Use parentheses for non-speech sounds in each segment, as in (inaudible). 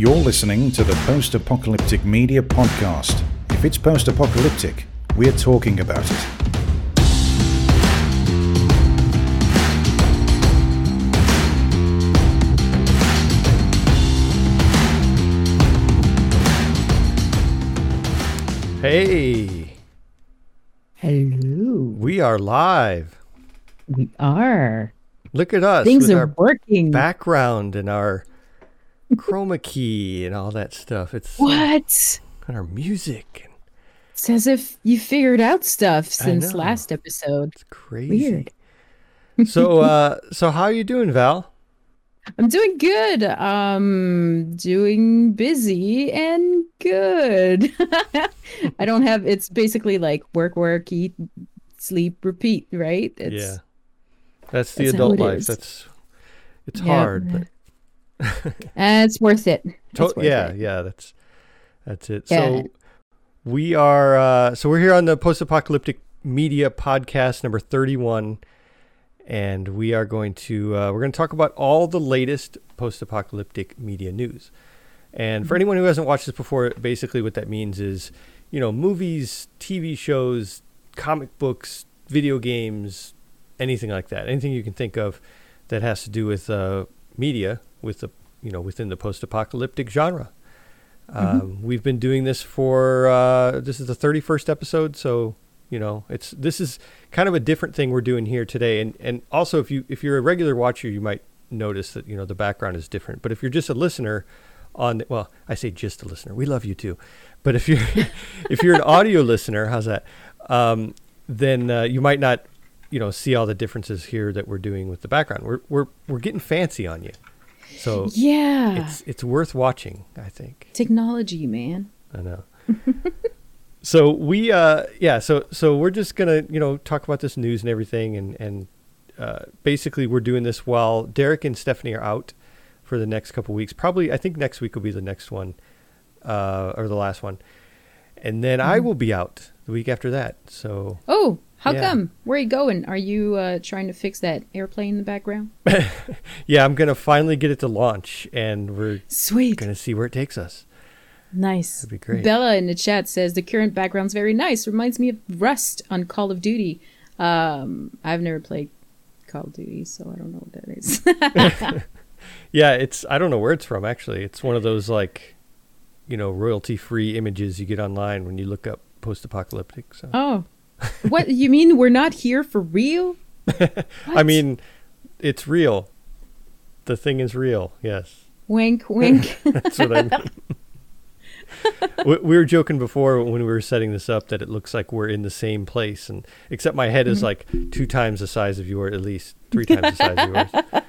You're listening to the Post Apocalyptic Media Podcast. If it's post apocalyptic, we're talking about it. Hey, Hello. we are live. We are. Look at us Things with are our working. background and our chroma key and all that stuff. It's What? and our music. It's as if you figured out stuff since last episode. It's crazy. Weird. (laughs) so, uh, so how are you doing, Val? I'm doing good. Um doing busy and good. (laughs) I don't have it's basically like work, work, eat, sleep, repeat, right? It's yeah, that's the that's adult life. is. That's it's Yeah. hard, but uh, it's worth it. It's worth yeah, it. yeah, that's that's it. Yeah. So we are uh, so we're here on the post-apocalyptic media podcast number 31 and we are going to uh, we're going to talk about all the latest post-apocalyptic media news and for anyone who hasn't watched this before basically what that means is you know movies tv shows comic books video games anything like that anything you can think of that has to do with uh, media with the you know within the post-apocalyptic genre. Um, we've been doing this for uh, this is the 31st episode so you know it's this is kind of a different thing we're doing here today. And and also if you if you're a regular watcher you might notice that you know the background is different. But if you're just a listener on the, well i say just a listener. We love you too. But if you're (laughs) if you're an audio listener how's that? Um, then uh, you might not you know see all the differences here that we're doing with the background. We're we're, we're getting fancy on you so Yeah. it's it's worth watching i think Technology, man. I know. (laughs) so we, uh, yeah, so so we're just gonna, you know, talk about this news and everything, and and uh, basically we're doing this while Derek and Stephanie are out for the next couple weeks. Probably, I think next week will be the next one, uh, or the last one, and then I will be out the week after that. So Oh, how Yeah. come? Where are you going? Are you uh, trying to fix that airplane in the background? (laughs) yeah, I'm gonna finally get it to launch, and we're Sweet. gonna see where it takes us. Nice. That'd be great. Bella in the chat says the current background's very nice. Reminds me of Rust on Call of Duty. Um, I've never played Call of Duty, so I don't know what that is. (laughs) Yeah, it's I don't know where it's from actually. It's one of those like, you know, royalty free images you get online when you look up post apocalyptic. So oh, (laughs) what you mean? We're not here for real? (laughs) I mean, it's real. The thing is real. Yes, wink, (laughs) wink. that's what I mean. we, we were joking before when we were setting this up that it looks like we're in the same place, and except my head Mm-hmm. is like two times the size of yours, at least three times the size of yours.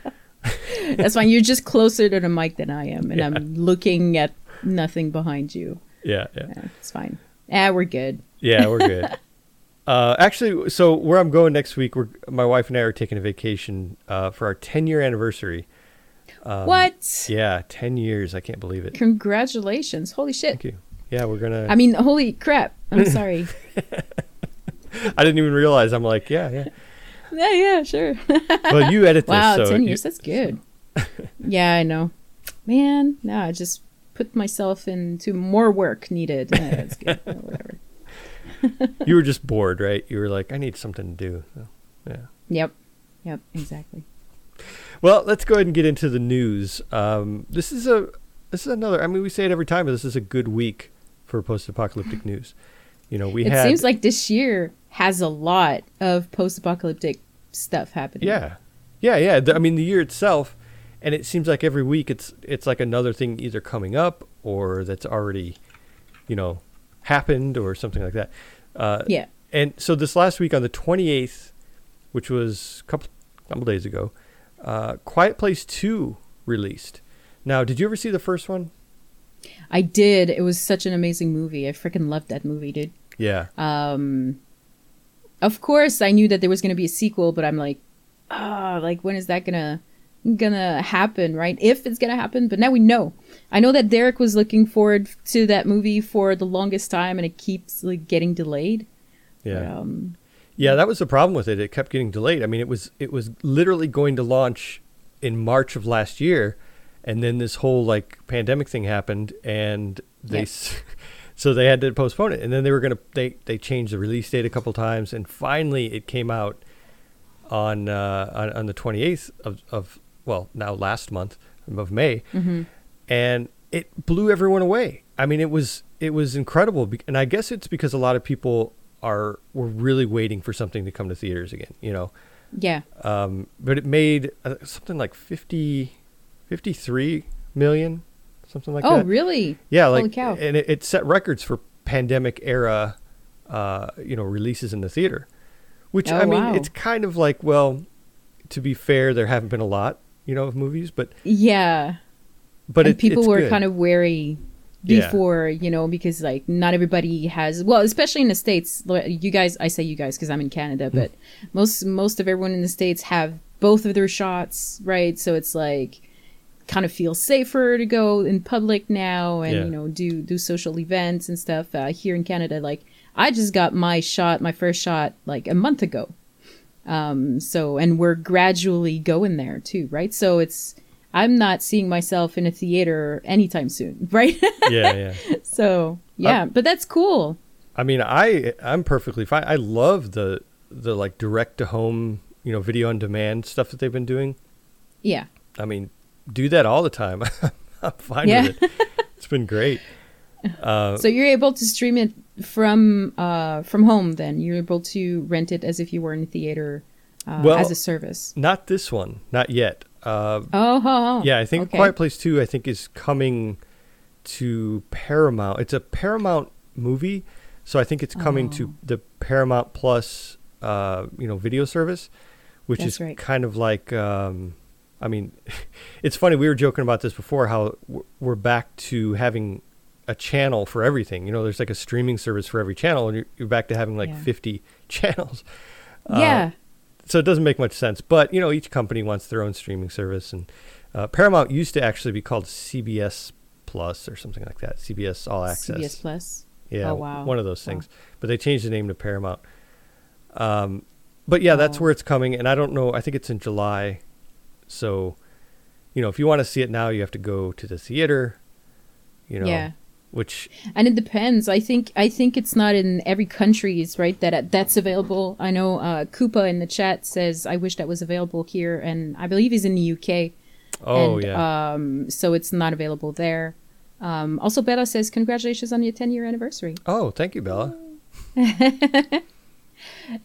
That's fine. You're just closer to the mic than I am, and Yeah. I'm looking at nothing behind you. Yeah, yeah. Yeah, it's fine. Ah, we're good. Yeah, we're good. (laughs) uh, actually, so where I'm going next week, we're my wife and I are taking a vacation uh, for our 10 year anniversary. Um, what? Yeah, 10 years. I can't believe it. Congratulations! Holy shit! Thank you. Yeah, we're gonna. I mean, holy crap! I'm (laughs) sorry. I didn't even realize. I'm like, yeah, yeah. yeah, yeah, sure. Well, you edit this, (laughs) wow, so ten you- years. That's good. yeah, I know. Man, no, I just put myself into more work needed. (laughs) Good. Whatever. (laughs) you were just bored, right? You were like, I need something to do. So, yeah. Yep. Yep. Exactly. Well, let's go ahead and get into the news. Um, this is a this is another. I mean, we say it every time, but this is a good week for post-apocalyptic (gasps) news. You know, we have it had seems like this year has a lot of post-apocalyptic stuff happening. Yeah, yeah, yeah. The, I mean, the year itself, and it seems like every week it's it's like another thing either coming up or that's already, you know, happened or something like that. Uh, Yeah. And so this last week on the twenty eighth, which was a couple couple days ago, uh, Quiet Place Two released. Now, did you ever see the first one? I did. It was such an amazing movie. I freaking loved that movie, dude. Yeah. Um, of course, I knew that there was going to be a sequel, but I'm like, ah, like when is that gonna gonna happen, right? If it's gonna happen, but now we know. I know that Derek was looking forward to that movie for the longest time, and it keeps like getting delayed. yeah. Um, Yeah, that was the problem with it. It kept getting delayed. I mean, it was it was literally going to launch in March of last year, and then this whole like pandemic thing happened, and they (laughs) so they had to postpone it, and then they were gonna they they changed the release date a couple times, and finally it came out on uh, on, on the 28th of, of well now last month of May, Mm-hmm. and it blew everyone away. I mean, it was it was incredible, and I guess it's because a lot of people are were really waiting for something to come to theaters again. You know, Yeah. um, but it made uh, something like 50, 53 million, something like oh, that. Oh, really? Yeah, Holy like cow. and it, it set records for pandemic era, uh, you know, releases in the theater. Which Oh, I mean, wow. it's kind of like well, to be fair, there haven't been a lot, you know, of movies, but Yeah. but it, people were good. kind of wary Yeah. before, you know, because like not everybody has. Well, especially in the states, you guys. I say you guys because I'm in Canada, Hmm. but most most of everyone in the states have both of their shots, right? So it's like kind of feels safer to go in public now and Yeah. you know do do social events and stuff. Uh, here in Canada, like I just got my shot, my first shot, like a month ago. Um, so and we're gradually going there too, right? So it's I'm not seeing myself in a theater anytime soon, (laughs) right? yeah, yeah. so yeah, but that's cool. I mean, I I'm perfectly fine. I love the the like direct to home, you know, video on demand stuff that they've been doing. Yeah. I mean, do that all the time. (laughs) I'm fine Yeah. with it. It's been great. (laughs) Uh, So you're able to stream it from uh from home then. You're able to rent it as if you were in a theater uh, Well- as a service. not this one, not yet. Uh, Oh, oh, oh. yeah, I think okay. Quiet Place Two. I think is coming to Paramount. It's a Paramount movie, so I think it's coming Oh. to the Paramount Plus, uh, you know, video service, which That's is right. kind of like. Um, I mean, (laughs) it's funny. We were joking about this before. How we're back to having a channel for everything. You know, there's like a streaming service for every channel, and you're, you're back to having like Yeah. 50 (laughs) channels. Uh, Yeah. so it doesn't make much sense. But you know, each company wants their own streaming service, and uh, Paramount used to actually be called CBS Plus or something like that. CBS All Access. CBS Plus. Yeah, Oh, wow. one of those Wow. things. But they changed the name to Paramount. Um, but yeah, that's where it's coming, and I don't know. I think it's in July. So, you know, if you want to see it now, you have to go to the theater. You know, Yeah. Which And it depends. I think I think it's not in every countries, right? That that's available. I know uh, Koopa in the chat says, "I wish that was available here," and I believe he's in the UK. oh and, yeah, Um, so it's not available there. Um, also, Bella says, "Congratulations on your 10 year anniversary." oh thank you, Bella. (laughs)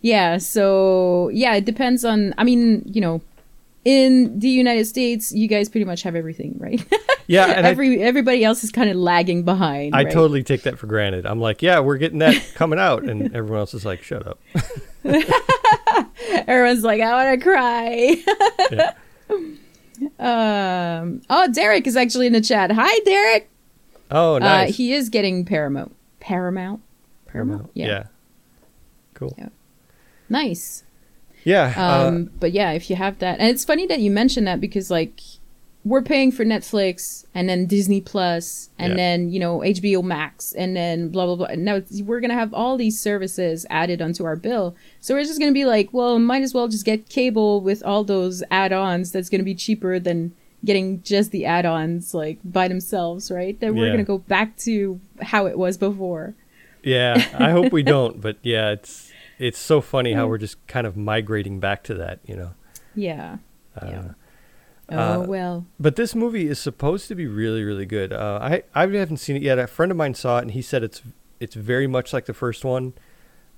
Yeah. So yeah, it depends on. I mean, you know, in the United States, you guys pretty much have everything, right? (laughs) Yeah, and I, Every everybody else is kind of lagging behind. I right? totally take that for granted. I'm like, yeah, we're getting that coming out, and (laughs) everyone else is like, shut up. (laughs) Everyone's like, I want to cry. Yeah. (laughs) um. Oh, Derek is actually in the chat. Hi, Derek. Oh, nice. Uh, he is getting Paramount. Paramount. Paramount. Yeah. Yeah. Cool. Yeah. Nice. Yeah. uh, Um, but yeah, if you have that, and it's funny that you mentioned that because like we're paying for Netflix and then Disney Plus and Yeah. then you know HBO Max and then blah blah blah. And now we're gonna have all these services added onto our bill, so we're just gonna be like, well, might as well just get cable with all those add-ons. That's gonna be cheaper than getting just the add-ons like by themselves, right? Then we're Yeah. gonna go back to how it was before. yeah. I hope we (laughs) don't, but yeah, it's it's so funny how we're just kind of migrating back to that, you know. Yeah. Uh, Yeah. Uh, Oh well. But this movie is supposed to be really, really good. Uh, I I haven't seen it yet. A friend of mine saw it, and he said it's it's very much like the first one.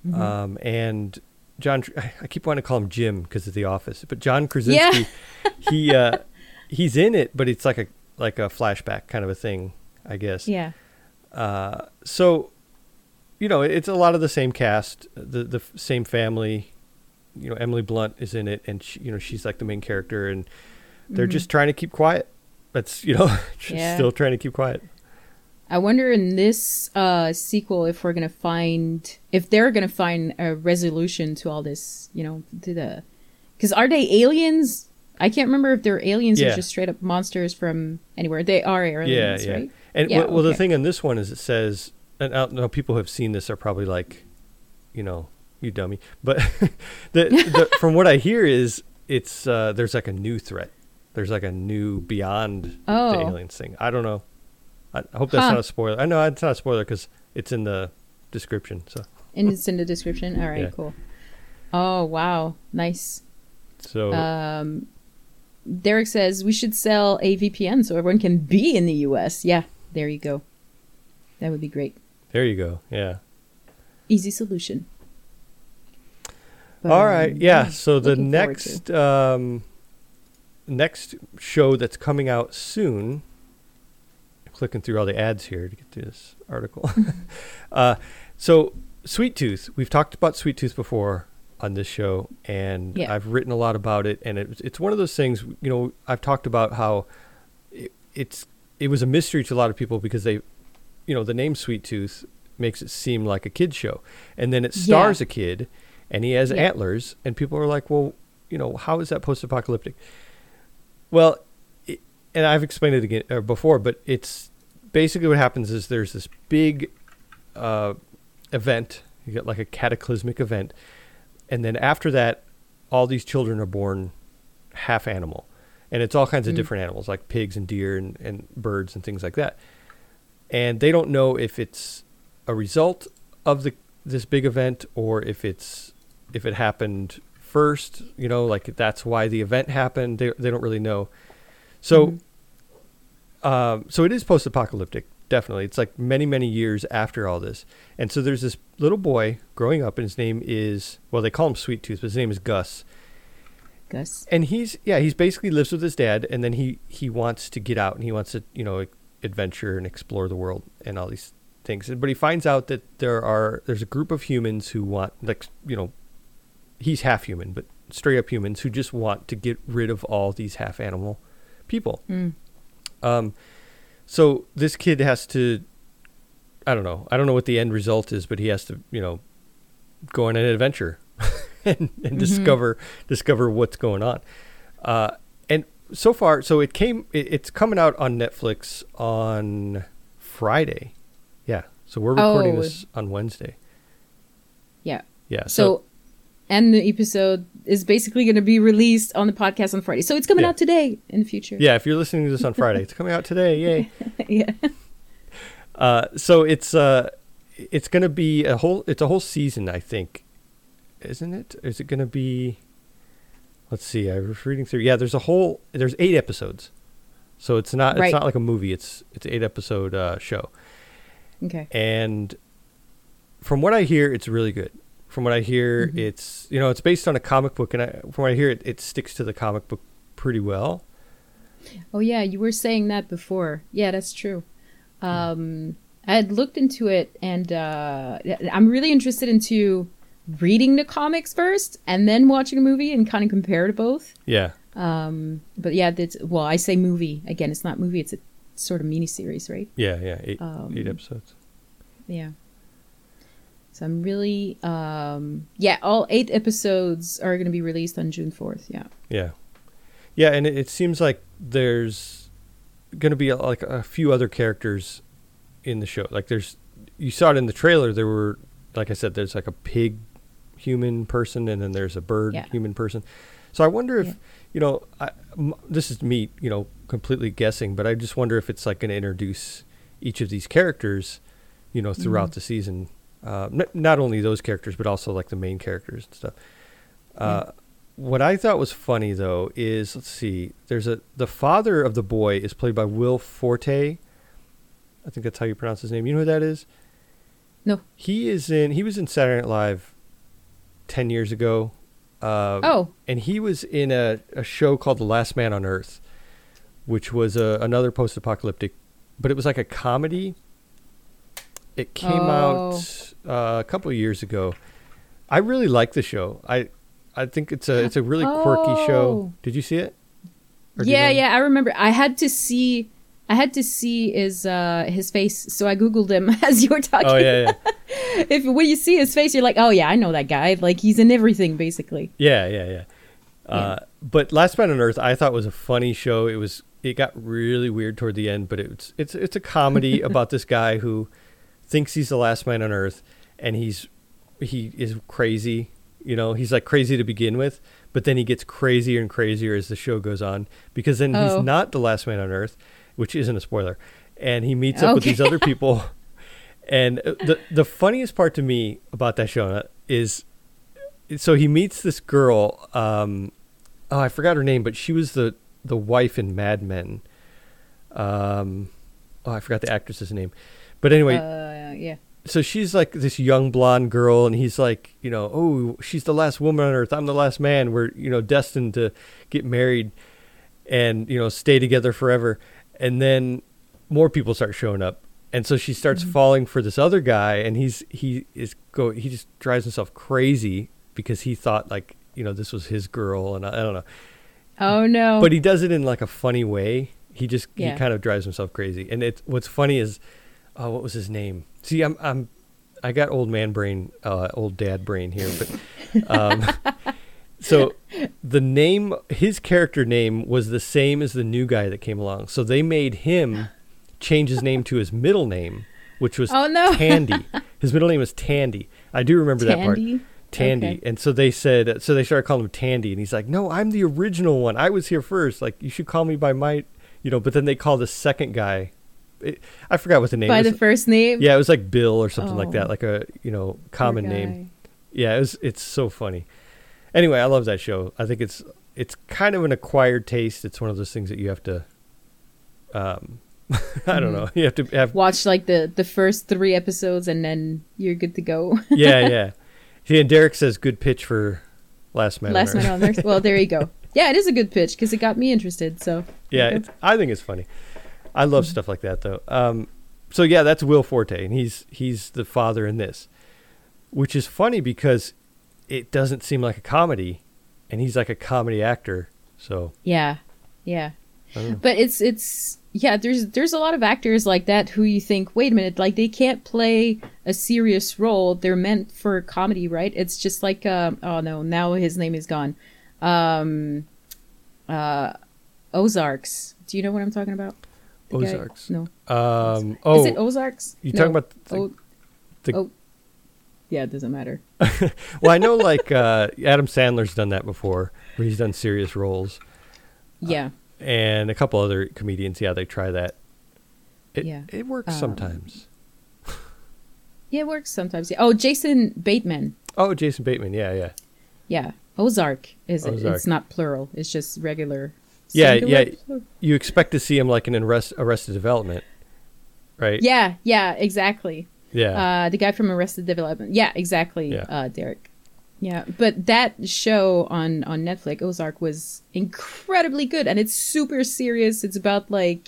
Mm-hmm. Um, and John, (laughs) I keep wanting to call him Jim because of The Office, but John Krasinski, he uh, (laughs) he's in it, but it's like a like a flashback kind of a thing, I guess. Yeah. Uh, so, you know, it's a lot of the same cast, the the same family. You know, Emily Blunt is in it, and she, you know she's like the main character, and they're Mhm. just trying to keep quiet. That's you know, (laughs) just Yeah. still trying to keep quiet. I wonder in this uh, sequel if we're gonna find if they're gonna find a resolution to all this, you know, to the because are they aliens? I can't remember if they're aliens Yeah. or just straight up monsters from anywhere. They are aliens, yeah, yeah. right? And Yeah, well, well, the thing in this one is it says, and I don't know, people who have seen this are probably like, you know, you dummy. But (laughs) the, the (laughs) from what I hear is it's uh, there's like a new threat. There's like a new beyond Oh. the aliens thing. I don't know. I I hope that's Huh. not a spoiler. I know it's not a spoiler because it's in the description. So And it's in the description. All right, Yeah. cool. Oh wow, nice. so Um, Derek says we should sell a VPN so everyone can be in the U.S. Yeah, there you go. That would be great. there you go. Yeah. Easy solution. But, All um. Yeah. So the next um, next show that's coming out soon. Clicking through all the ads here to get to this article. (laughs) uh, so Sweet Tooth, we've talked about Sweet Tooth before on this show, and Yeah. I've written a lot about it. And it, it's one of those things. You know, I've talked about how it, it's it was a mystery to a lot of people because they, you know, the name Sweet Tooth makes it seem like a kid show, and then it Yeah. stars a kid, and he has Yeah. antlers, and people are like, well, you know, how is that post-apocalyptic? Well, it, and I've explained it again uh, before, but it's basically what happens is there's this big uh, event. You get like a cataclysmic event, and then after that, all these children are born half animal, and it's all kinds of Mm. different animals like pigs and deer and, and birds and things like that. And they don't know if it's a result of the this big event or if it's if it happened first. You know, like that's why the event happened. They they don't really know. So Mhm. um, so it is post-apocalyptic, definitely. It's like many, many years after all this, and so there's this little boy growing up, and his name is well, they call him Sweet Tooth, but his name is Gus, Gus. and he's yeah, he's basically lives with his dad, and then he he wants to get out, and he wants to you know adventure and explore the world and all these things, but he finds out that there are there's a group of humans who want like you know he's half human, but straight up humans who just want to get rid of all these half animal people. Mm. Um, so this kid has to, I don't know, I don't know what the end result is, but he has to, you know, go on an adventure (laughs) and, and Mhm. discover discover what's going on. Uh, and so far, so it came, it, it's coming out on Netflix on Friday. Yeah, so we're recording Oh. this on Wednesday. Yeah. Yeah. So, and the episode is basically going to be released on the podcast on Friday. So it's coming Yeah. out today in the future. yeah, if you're listening to this on Friday, it's coming out today. Yay. (laughs) yeah. Uh, so it's uh, it's gonna be a whole. It's a whole season, I think, isn't it? Is it gonna be? Let's see. I was reading through. Yeah, there's a whole. There's eight episodes, so it's not. It's not like a movie. It's it's an eight episode uh, show, Okay. and from what I hear, it's really good. From what I hear, Mhm. it's you know it's based on a comic book, and I, from what I hear, it, it sticks to the comic book pretty well. Oh yeah, you were saying that before. Yeah, that's true. Um, I had looked into it, and uh, I'm really interested into reading the comics first, and then watching a movie and kind of compare to both. Yeah, Um, but yeah, that's well, I say movie again. It's not movie. It's a sort of mini series, right? yeah, yeah. Eight Um, eight episodes. Yeah. So I'm really, um, yeah, all eight episodes are going to be released on June 4th. Yeah. Yeah, yeah, and it, it seems like there's going to be like a few other characters in the show. Like there's, you saw it in the trailer. There were, like I said, there's like a pig human person, and then there's a bird Yeah. human person. So I wonder if Yeah. you know, I, m- this is me, you know, completely guessing, but I just wonder if it's like going to introduce each of these characters, you know, throughout Mhm. the season. Uh, n- not only those characters, but also like the main characters and stuff. Uh, what I thought was funny though is let's see, there's a the father of the boy is played by Will Forte. I think that's how you pronounce his name. You know who that is? No. He is in. He was in Saturday Night Live ten years ago. Uh, Oh, and he was in a, a show called The Last Man on Earth, which was a, another post-apocalyptic, but it was like a comedy. It came Oh. out uh, a couple of years ago. I really like the show. I I think it's a it's a really quirky show. Oh. Did you see it? Or do you yeah, know? yeah. I remember. I had to see. I had to see his uh, his face, so I googled him (laughs) as you were talking. Oh yeah, yeah, if when you see his face, you're like, oh yeah, I know that guy. Like he's in everything basically. yeah, yeah, yeah. Uh, but Last Man on Earth, I thought was a funny show. It was it got really weird toward the end, but it's it's it's a comedy (laughs) about this guy who thinks he's the last man on Earth, and he's he is crazy, You know, he's like crazy to begin with, but then he gets crazier and crazier as the show goes on because then Oh. he's not the last man on earth, which isn't a spoiler. And he meets up with these other people. (laughs) And uh, the the funniest part to me about that show uh, is so he meets this girl um oh, I forgot her name, but she was the the wife in Mad Men. Um oh, I forgot the actress's name. But anyway, uh, yeah. so she's like this young blonde girl and he's like you know oh she's the last woman on earth i'm the last man we're you know destined to get married and you know stay together forever and then more people start showing up and so she starts falling for this other guy and he's he is go he just drives himself crazy because he thought like you know this was his girl and i, I don't know Oh no. but he does it in like a funny way. He just Yeah. he kind of drives himself crazy. And it's what's funny is, oh, what was his name? See, I'm I'm I got old man brain, uh, old dad brain here, but um, (laughs) so the name, his character name was the same as the new guy that came along. So they made him change his name to his middle name, which was Oh, no. Tandy. His middle name was Tandy. I do remember that part. Tandy? Tandy. Okay. And so they said, so they started calling him Tandy. And he's like, no, I'm the original one. I was here first. Like, you should call me by my, you know, but then they called the second guy. It, I forgot what the name By was. the first name. yeah, it was like Bill or something like Oh. that, like a, you know, common name. Yeah, it was, it's so funny. Anyway, I love that show. I think it's, it's kind of an acquired taste. It's one of those things that you have to, um, (laughs) I don't Mhm. know. You have to have Watch like the the first three episodes and then you're good to go. yeah, yeah. (laughs) See, and Derek says good pitch for Last Man. Last man on Earth. Well, there you go. (laughs) Yeah, it is a good pitch because it got me interested. So Yeah, it's, I think it's funny. I love stuff like that though. Um, so yeah, that's Will Forte, and he's he's the father in this, which is funny because it doesn't seem like a comedy, and he's like a comedy actor. So yeah, yeah. I don't know. But it's it's yeah. There's there's a lot of actors like that who you think, wait a minute, like they can't play a serious role. They're meant for comedy, right? It's just like um, oh no, now his name is gone. Um, uh, Ozarks. Do you know what I'm talking about? The guy- Ozarks. No. um, oh, is it Ozarks? you No. talking about? The, Oh, the- oh. Yeah, it doesn't matter. (laughs) well, I know like uh, Adam Sandler's done that before, where he's done serious roles, Yeah. and a couple other comedians. Yeah, they try that. It, Yeah. it works Um, sometimes. (laughs) Yeah, it works sometimes. Yeah. Oh, Jason Bateman. Oh, Jason Bateman. Yeah, yeah. Yeah. Ozark is it? Ozark. It's not plural. It's just regular. Yeah, yeah. (laughs) You expect to see him like in arrest, Arrested Development, right? Yeah, yeah, exactly. Yeah. Uh, the guy from Arrested Development. Yeah, exactly. Yeah. Uh, Derek. Yeah, but that show on on Netflix, Ozark, was incredibly good, and it's super serious. It's about like,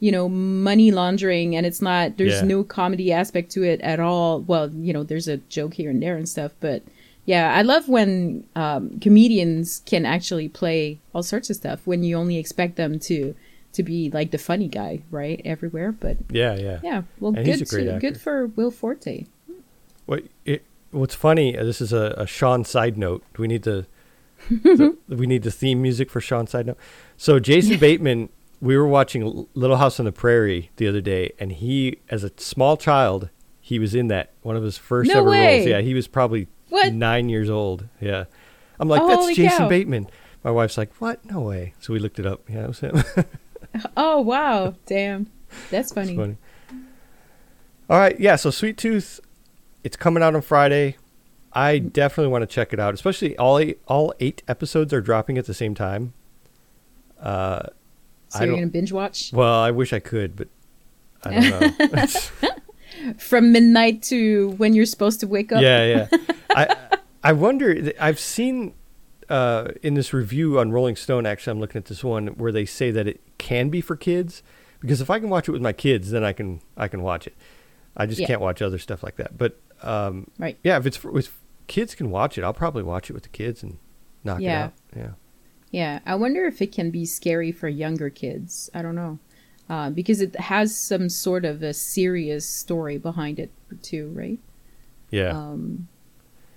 you know, money laundering, and it's not. There's Yeah. no comedy aspect to it at all. Well, you know, there's a joke here and there and stuff, but yeah, I love when um, comedians can actually play all sorts of stuff when you only expect them to to be like the funny guy, right, everywhere. But yeah, yeah. yeah, well, And good to, good for Will Forte. What it, what's funny? uh, This is a, a Sean side note. Do we need the, (laughs) the we need the theme music for Sean side note. So Jason Bateman, we were watching Little House on the Prairie the other day, and he, as a small child, he was in that one of his first No ever way. roles. Yeah, he was probably What? nine years old. Yeah, I'm like, Oh, that's Jason cow. Bateman. My wife's like, what? No way. So we looked it up. Yeah, it was him. (laughs) Oh wow, damn, that's funny. Funny. All right, yeah. So Sweet Tooth, it's coming out on Friday. I definitely want to check it out. Especially all eight, all eight episodes are dropping at the same time. Uh, So I you're gonna binge watch well, I wish I could, but I don't know. (laughs) (laughs) From midnight to when you're supposed to wake up. yeah, yeah. (laughs) I I wonder. I've seen uh, in this review on Rolling Stone. Actually, I'm looking at this one where they say that it can be for kids because if I can watch it with my kids, then I can I can watch it. I just Yeah. can't watch other stuff like that. But um, Right. yeah, if it's for, if kids can watch it, I'll probably watch it with the kids and knock Yeah. it out. Yeah. Yeah, I wonder if it can be scary for younger kids. I don't know. Uh, because it has some sort of a serious story behind it too, right? Yeah. Um,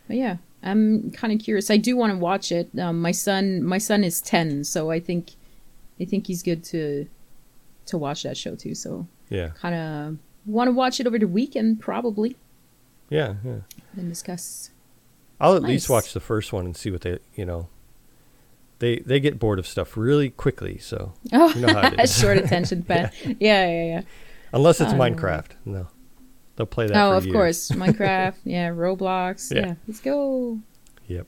but yeah, I'm kind of curious. I do want to watch it. Um, my son, my son is ten, so I think, I think he's good to, to watch that show too. So yeah. kind of want to watch it over the weekend probably Yeah. Yeah. and discuss. I'll at least watch the first one and see what they, you know. They they get bored of stuff really quickly, so (laughs) Oh, You know how it is. short (laughs) attention span. yeah, yeah, yeah. unless it's Oh. Minecraft, no, they'll play that. Oh, of years. course, (laughs) Minecraft. yeah, Roblox. Yeah. Yeah. let's go. Yep.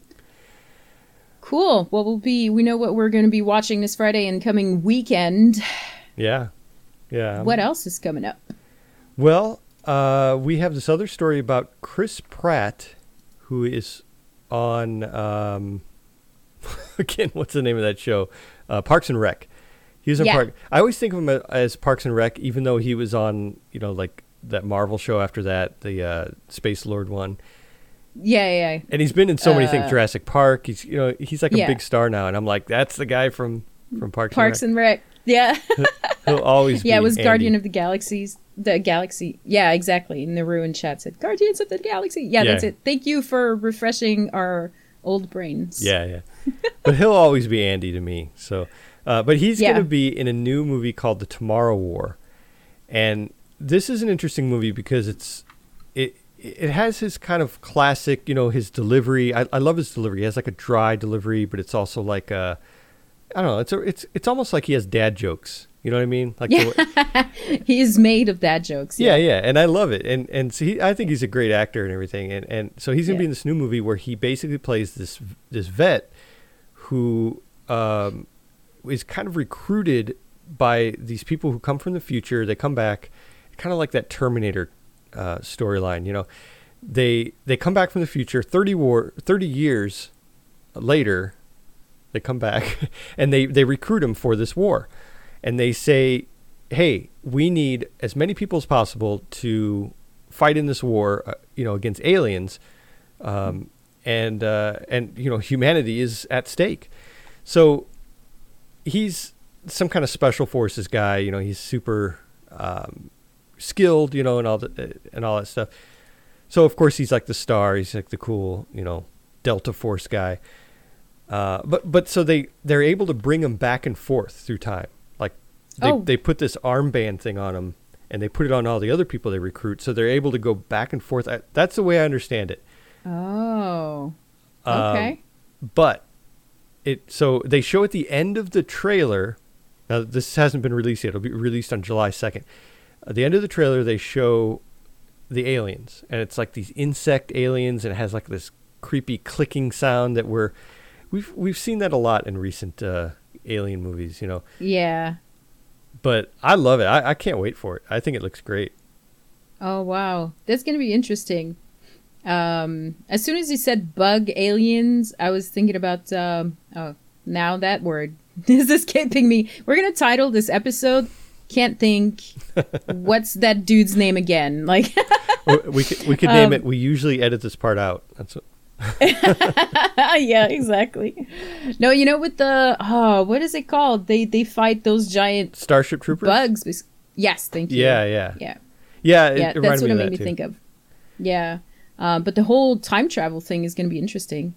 Cool. Well, we'll be. We know what we're going to be watching this Friday and coming weekend. Yeah, yeah. what else is coming up? Well, uh, we have this other story about Chris Pratt, who is on um, (laughs) again. What's the name of that show? Uh, Parks and Rec. He was in Yeah. Park. I always think of him as Parks and Rec, even though he was on, you know, like that Marvel show after that, the uh, Space Lord one. Yeah, yeah. yeah. And he's been in so many things. Uh, Jurassic Park. He's, you know, he's like a Yeah. big star now, and I'm like, that's the guy from from Parks, Parks and and Rec. Yeah, (laughs) Rec. He'll always yeah. It was Andy. Guardian of the Galaxies. The Galaxy. Yeah, exactly. In the ruined chat said Guardians of the Galaxy. Yeah, Yeah. that's it. Thank you for refreshing our old brains. Yeah, yeah. (laughs) but he'll always be Andy to me. So, uh, but he's Yeah. going to be in a new movie called The Tomorrow War, and this is an interesting movie because it's it it has his kind of classic, you know, his delivery. I, I love his delivery. He has like a dry delivery, but it's also like a I don't know. It's a, it's it's almost like he has dad jokes. You know what I mean? Like the way- (laughs) he is made of dad jokes. yeah, yeah, and I love it, and and so he, I think he's a great actor and everything, and and so he's gonna be in this new movie where he basically plays this this vet who um, is kind of recruited by these people who come from the future. They come back, kind of like that Terminator uh, storyline. You know, they they come back from the future, thirty war thirty years later, they come back (laughs) and they they recruit him for this war, and they say, "Hey, we need as many people as possible to fight in this war, uh, you know, against aliens." Um, and uh, and you know humanity is at stake. So he's some kind of special forces guy. You know, he's super um, skilled. You know, and all the and all that stuff. So of course he's like the star. He's like the cool, you know, Delta Force guy. Uh, but but so they they're able to bring him back and forth through time. Like they Oh. they put this armband thing on him, and they put it on all the other people they recruit. So they're able to go back and forth. I, that's the way I understand it. Oh. Um, Okay. but it so they show at the end of the trailer. Now this hasn't been released yet. It'll be released on July second. At the end of the trailer, they show the aliens, and it's like these insect aliens, and it has like this creepy clicking sound that we're we've we've seen that a lot in recent uh, alien movies, you know. yeah. But I love it. I, I can't wait for it. I think it looks great. Oh wow, that's gonna be interesting. Um, as soon as you said bug aliens, I was thinking about um, oh now that word (laughs) is escaping me. We're gonna title this episode "Can't Think." (laughs) What's that dude's name again? (laughs) Like, we could, we could name Um, it. We usually edit this part out. That's what, yeah, exactly. No, you know with the oh, what is it called? They they fight those giant Starship Troopers. bugs. Yes, thank you. Yeah, yeah, yeah. yeah. It, yeah, it that's what it made me too. think of. Yeah, um, but the whole time travel thing is going to be interesting.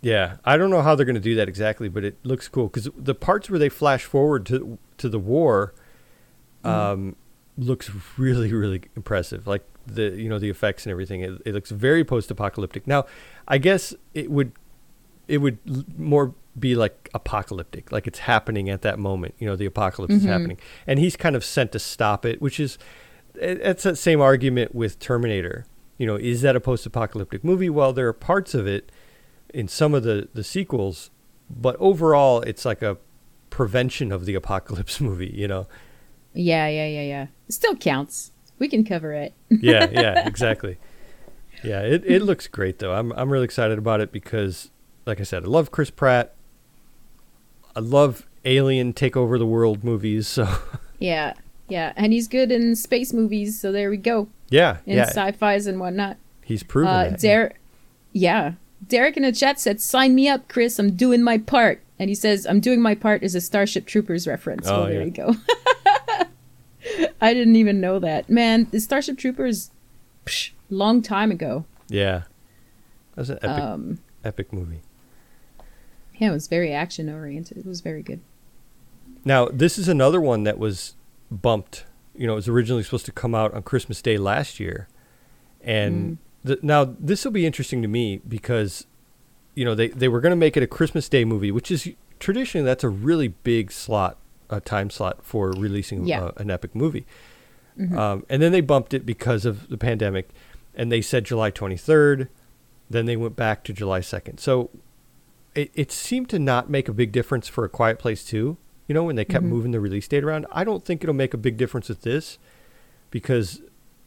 Yeah, I don't know how they're going to do that exactly, but it looks cool because the parts where they flash forward to to the war, Mm-hmm. um, looks really really impressive. Like the you know the effects and everything. It, it looks very post apocalyptic. Now, I guess it would it would more be like apocalyptic, like it's happening at that moment. You know, the apocalypse is Mhm. happening, and he's kind of sent to stop it, which is it- it's that same argument with Terminator. You know, is that a post-apocalyptic movie? Well, there are parts of it in some of the the sequels, but overall, it's like a prevention of the apocalypse (laughs) movie. You know? Yeah, yeah, yeah, yeah. It still counts. We can cover it. (laughs) Yeah, yeah, exactly. Yeah, it it looks great though. I'm I'm really excited about it because, like I said, I love Chris Pratt. I love Alien take over the world movies. So (laughs) Yeah, yeah, and he's good in space movies. So there we go. Yeah, In yeah, sci-fi's and whatnot. he's proven Uh, that. Derek, yeah, Derek in the chat said, "Sign me up, Chris. I'm doing my part." And he says, "I'm doing my part" is a Starship Troopers reference. Oh, well, there yeah. you go. (laughs) I didn't even know that. Man, the Starship Troopers, psh, long time ago. yeah, that was an epic Um, epic movie. yeah, it was very action oriented. It was very good. Now, this is another one that was bumped. You know, it was originally supposed to come out on Christmas Day last year, and the, now this will be interesting to me because you know they they were going to make it a Christmas Day movie, which is traditionally that's a really big slot, a time slot for releasing Yeah. uh, an epic movie. Um, and then they bumped it because of the pandemic, and they said July 23rd. Then they went back to July 2nd. So it, it seemed to not make a big difference for A Quiet Place 2, you know, when they kept moving the release date around. I don't think it'll make a big difference with this because,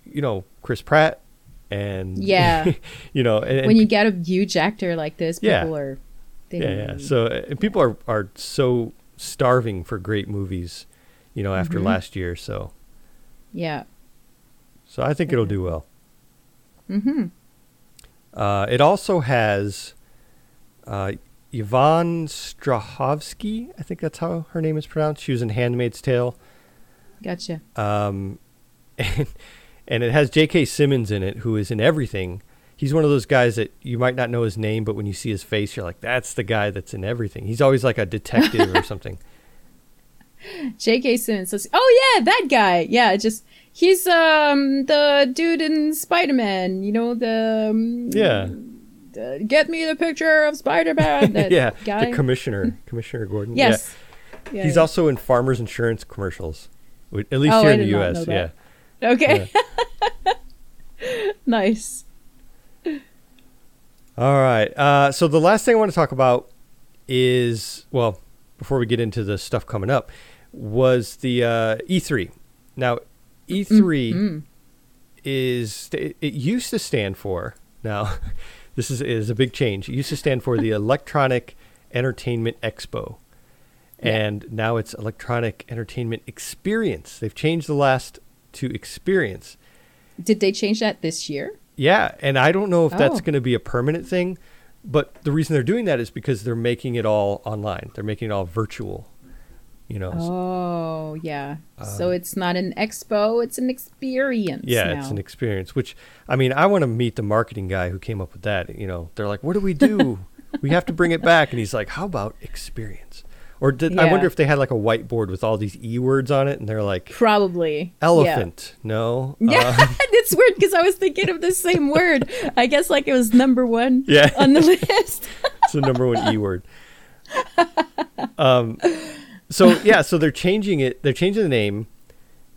you know, Chris Pratt and, Yeah. (laughs) you know, and, and when you get a huge actor like this, Yeah. people are. Yeah, yeah. So uh, and people are, are so starving for great movies, you know, after Mhm. last year. So, yeah. so I think it'll do well. Mm-hmm. Uh, it also has uh, Yvonne Strahovski. I think that's how her name is pronounced. She was in *Handmaid's Tale*, Gotcha. um, (laughs) and and it has J.K. Simmons in it, who is in everything. He's one of those guys that you might not know his name, but when you see his face, you're like, "That's the guy that's in everything." He's always like a detective or (laughs) something. J.K. Simmons "Oh yeah, that guy. Yeah, just he's um the dude in Spider Man. You know the um, Yeah, get me the picture of Spider Man. (laughs) Yeah. guy. The commissioner, (laughs) Commissioner Gordon. yes. Yeah. Yeah, He's yeah. also in Farmers Insurance commercials, at least Oh, here I in the U.S. Yeah. okay. (laughs) nice. All right. Uh, so the last thing I want to talk about is well, before we get into the stuff coming up, was the uh, E3. Now, E3 Mm. is it, it used to stand for now. This is is a big change. It used to stand for the (laughs) Electronic Entertainment Expo, Yeah. and now it's Electronic Entertainment Experience. They've changed the last to Experience. Did they change that this year? Yeah, and I don't know if that's Oh. going to be a permanent thing, but the reason they're doing that is because they're making it all online. They're making it all virtual. You know. Oh yeah. so Um, it's not an expo; it's an experience. yeah, now. it's an experience. Which I mean, I want to meet the marketing guy who came up with that. You know, they're like, "What do we do? we have to bring it back," and he's like, "How about experience?" Or did I wonder if they had like a whiteboard with all these e words on it, and they're like, Probably Yeah. "Elephant, no, Yeah, Uh, (laughs) it's weird because I was thinking of the same word. I guess like it was number one (laughs) yeah." on the list. (laughs) it's the number one E word. Um, so yeah, so they're changing it. They're changing the name,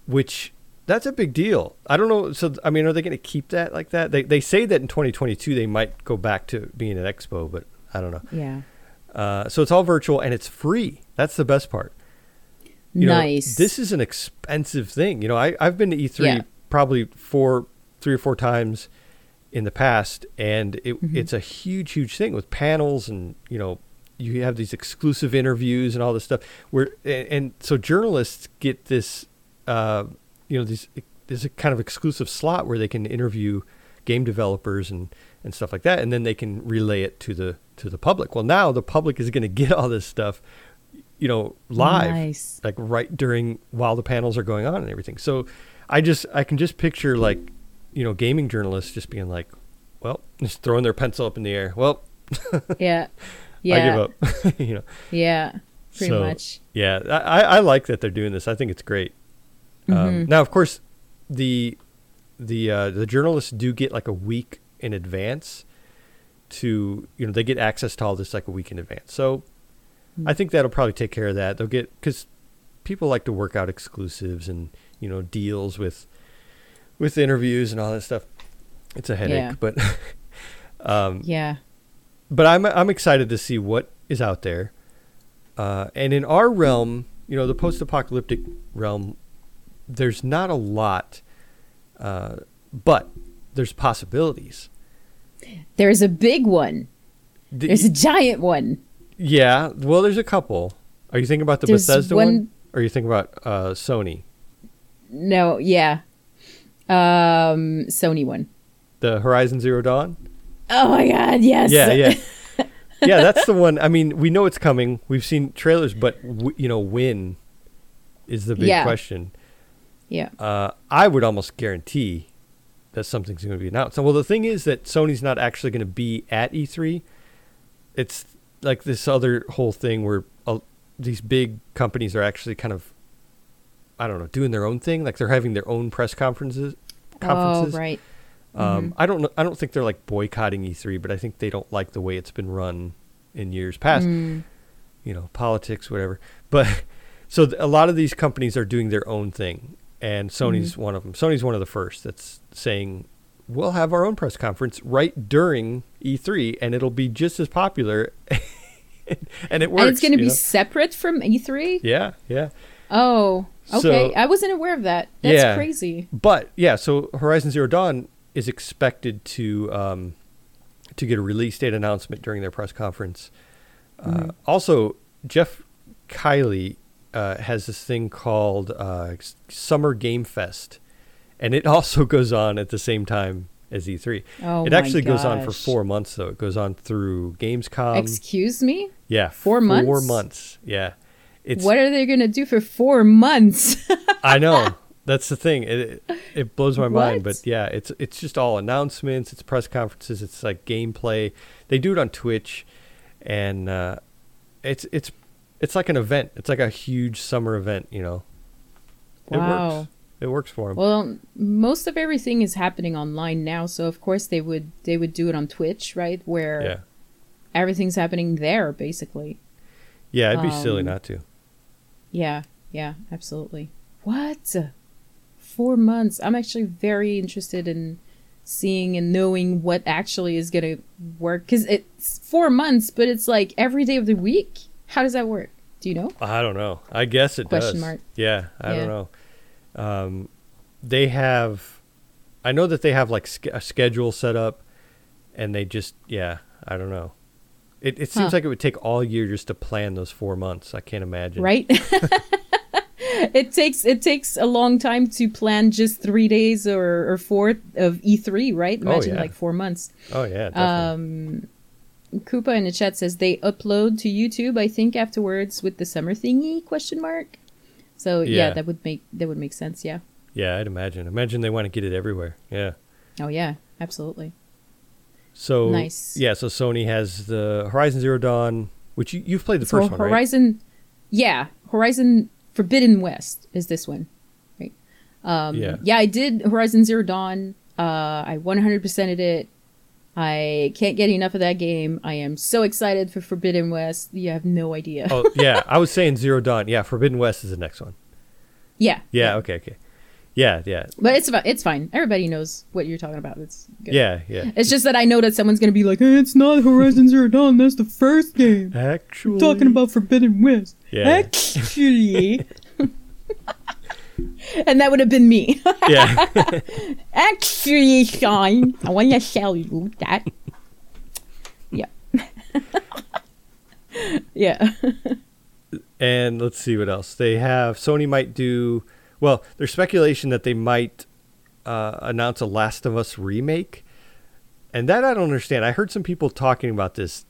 which that's a big deal. I don't know. So I mean, are they going to keep that like that? They they say that in 2022 they might go back to being an expo, but I don't know. Yeah. Uh, so it's all virtual and it's free. That's the best part. You know, nice. this is an expensive thing. You know, I I've been to E3 Yeah. probably four, three or four times in the past, and it, Mm-hmm. it's a huge, huge thing with panels and you know you have these exclusive interviews and all this stuff. Where and, and so journalists get this, uh, you know, these there's a kind of exclusive slot where they can interview game developers and and stuff like that, and then they can relay it to the to the public. Well, now the public is going to get all this stuff, you know, live Nice. like right during while the panels are going on and everything. So I just I can just picture like you know gaming journalists just being like, well, just throwing their pencil up in the air. Well, (laughs) Yeah. Yeah. I give up. (laughs) you know. Yeah. Pretty So, much. Yeah, I, I like that they're doing this. I think it's great. Um, Mhm. now, of course, the the uh, the journalists do get like a week in advance to you know they get access to all this like a week in advance. So Hmm. I think that'll probably take care of that. They'll get because people like to work out exclusives and you know deals with with interviews and all that stuff. It's a headache, Yeah. but (laughs) um, Yeah. But I'm I'm excited to see what is out there. Uh, and in our realm, you know, the post-apocalyptic realm, there's not a lot, uh, but there's possibilities. There's a big one. The- There's a giant one. yeah, well, there's a couple. Are you thinking about the There's Bethesda one, one- or are you thinking about uh, Sony, No, yeah. Um, Sony one. the Horizon Zero Dawn? Oh my god, yes. Yeah, yeah, (laughs) yeah. That's the one. I mean, we know it's coming. We've seen trailers, but w- you know, when is the big Yeah. question. Yeah. uh, I would almost guarantee that something's going to be announced. Well, the thing is that Sony's not actually going to be at E3. It's like this other whole thing where uh, these big companies are actually kind of, I don't know, doing their own thing. Like they're having their own press conferences. Conferences. Oh, right. Um, I don't know. I don't think they're like boycotting E3, but I think they don't like the way it's been run in years past. Mm. You know, politics, whatever. But (laughs) so th- a lot of these companies are doing their own thing, and Sony's Mm-hmm. one of them. Sony's one of the first that's saying we'll have our own press conference right during E3, and it'll be just as popular. (laughs) and it works. and it's going to be know? separate from E3. yeah, yeah. Oh, okay. So- I wasn't aware of that. That's Yeah. crazy. But yeah, so Horizon Zero Dawn is expected to um, to get a release date announcement during their press conference. Uh, also, Geoff Keighley uh, has this thing called uh, Summer Game Fest, and it (laughs) also goes on at the same time as E3. Oh it actually goes on for four months, though. It goes on through Gamescom. Excuse me? yeah, four Four months? months. Yeah, it's what are they going to do for four months? (laughs) I know. That's the thing. It it, it blows my mind, but yeah, it's it's just all announcements, it's press conferences, it's like gameplay. They do it on Twitch, and uh, it's it's it's like an event. It's like a huge summer event. You know. It Wow. works. It works for them. well, most of everything is happening online now, so of course they would they would do it on Twitch, right? Where yeah. everything's happening there basically. Yeah, it'd be silly um, not to. Yeah, yeah, absolutely. What? Four months. I'm actually very interested in seeing and knowing what actually is gonna work because it's four months, but it's like every day of the week. How does that work? Do you know? I don't know. I guess it Question does. mark. Yeah, I Yeah. don't know. Um, they have, I know that they have like a schedule set up, and they just yeah, I don't know. It it seems Huh. like it would take all year just to plan those four months. I can't imagine. Right? (laughs) (laughs) it takes it takes a long time to plan just three days or, or four of E3, right? Imagine Oh, yeah. like four months. Oh yeah, definitely. Um, Koopa in the chat says they upload to YouTube. I think afterwards with the summer thingy question mark. So yeah. Yeah. that would make that would make sense. Yeah. yeah, I'd imagine. Imagine they want to get it everywhere. Yeah. Oh yeah, absolutely. So Nice. Yeah, so Sony has the Horizon Zero Dawn, which you, you've played the so first one, right? Horizon, yeah, Horizon Forbidden West is this one, right? Um, Yeah. yeah, I did Horizon Zero Dawn. Uh, I 100%ed it. I can't get enough of that game. I am so excited for Forbidden West. You have no idea. oh yeah, I was saying Zero Dawn. Yeah, Forbidden West is the next one. (laughs) yeah, Yeah. Okay. Okay. Yeah. Yeah. but it's it's fine. Everybody knows what you're talking about. It's good. Yeah. Yeah. It's just that I know that someone's gonna be like, hey, "It's not Horizon Zero Dawn. That's the first game." Actually, I'm talking about Forbidden West. Yeah. Actually. (laughs) and that would have been me. yeah. (laughs) Actually, Sean, I want to tell you that. Yeah. (laughs) yeah. and let's see what else they have. Sony might do. Well, there's speculation that they might uh, announce a Last of Us remake, and that I don't understand. I heard some people talking about this.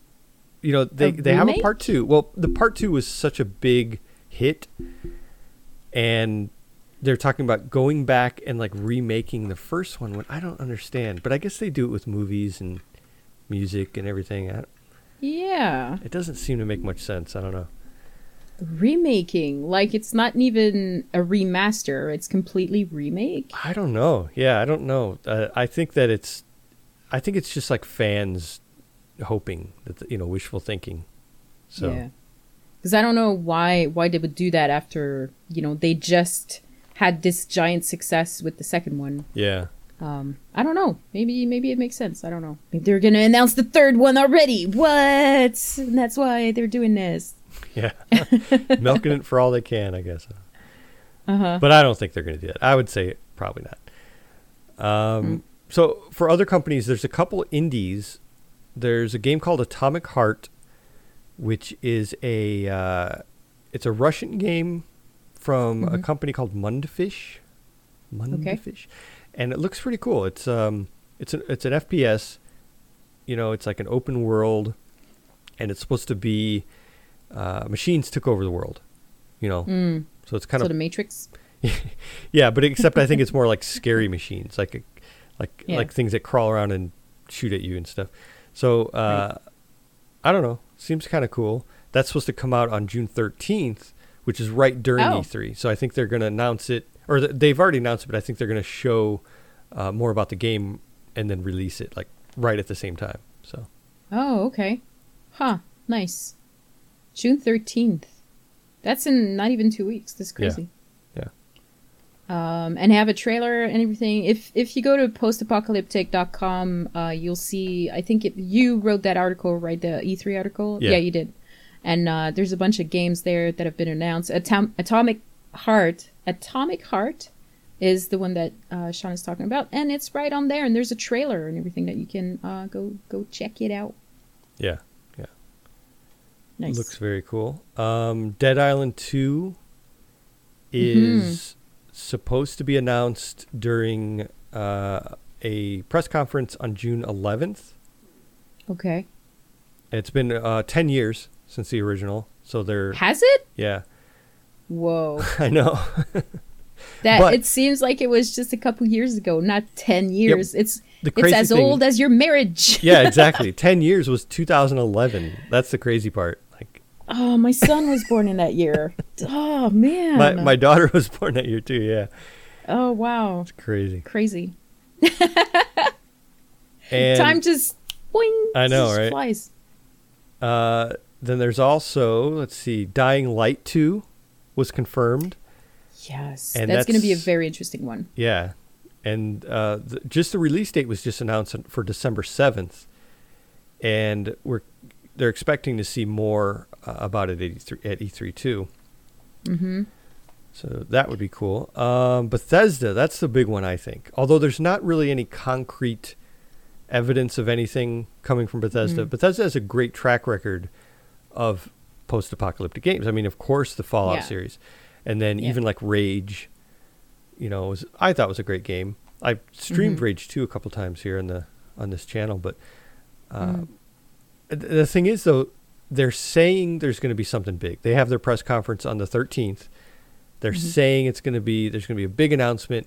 You know, they A they have a part two. Well, the part two was such a big hit, and they're talking about going back and like remaking the first one. When I don't understand, but I guess they do it with movies and music and everything. I, Yeah. it doesn't seem to make much sense. I don't know. Remaking. Like, it's not even a remaster, it's completely remake. I don't know. Yeah, I don't know. Uh, I think that it's, I think it's just like fans hoping that you know wishful thinking. So Yeah. Because I don't know why why they would do that after, you know, they just had this giant success with the second one. yeah, Um, I don't know. Maybe maybe it makes sense. I don't know. Maybe they're gonna announce the third one already. What? And that's why they're doing this. (laughs) yeah, milking it for all they can, I guess. Uh huh. But I don't think they're going to do that. I would say probably not. Um, So for other companies, there's a couple indies. There's a game called Atomic Heart, which is a uh, it's a Russian game from a Mhm. company called Mundfish. Mundfish, and it looks pretty cool. It's um it's an it's an FPS. You know, it's like an open world, and it's supposed to be uh, machines took over the world. You know, Mm. so it's kind so of the Matrix. (laughs) yeah, but except I think it's more like scary machines, like a, like Yeah. like things that crawl around and shoot at you and stuff. So uh, I don't know. Seems kind of cool. That's supposed to come out on June thirteenth, which is right during Oh. E3. So I think they're going to announce it, or th- they've already announced it, but I think they're going to show uh, more about the game and then release it like right at the same time. So Oh, okay. Huh. Nice. June 13th. That's in not even two weeks. That's crazy. Yeah. Um, and have a trailer and everything. If if you go to postapocalyptic.com, uh, you'll see. I think it, you wrote that article, right? The E3 article. Yeah. yeah you did. And uh, there's a bunch of games there that have been announced. Atom- Atomic Heart. Atomic Heart is the one that uh, Sean is talking about, and it's right on there. And there's a trailer and everything that you can uh, go go check it out. yeah, Nice. looks very cool. Um, Dead Island Two is supposed to be announced during uh, a press conference on June 11th. okay. It's been uh, 10 years since the original, so they're Has it? yeah. Whoa. (laughs) I know. (laughs) That But- it seems like it was just a couple years ago, not ten years. it's the it's as thing- old as your marriage. yeah, exactly. (laughs) 10 years was 2011. That's the crazy part. Oh, my son was born in that year. Oh man. my my daughter was born that year too. Yeah, oh wow. it's crazy. Crazy. And Time just boing. I know, right? Flies. uh, then there's also let's see, Dying Light 2 was confirmed. Yes. And that's, going to be a very interesting one. Yeah, and uh, the, just the release date was just announced for December seventh, and we're they're expecting to see more uh, about it at E3, at E3 too. Mm-hmm. So that would be cool. Um, Bethesda, that's the big one, I think. Although there's not really any concrete evidence of anything coming from Bethesda. Mm. Bethesda has a great track record of post-apocalyptic games. I mean, of course, the Fallout Yeah. series, and then Yeah. even like Rage. You know, was, I thought was a great game. I streamed Mhm. Rage 2 a couple times here in the on this channel, but uh, Mm. th- the thing is though, they're saying there's going to be something big. They have their press conference on the 13th. They're Mhm. saying it's going to be there's going to be a big announcement,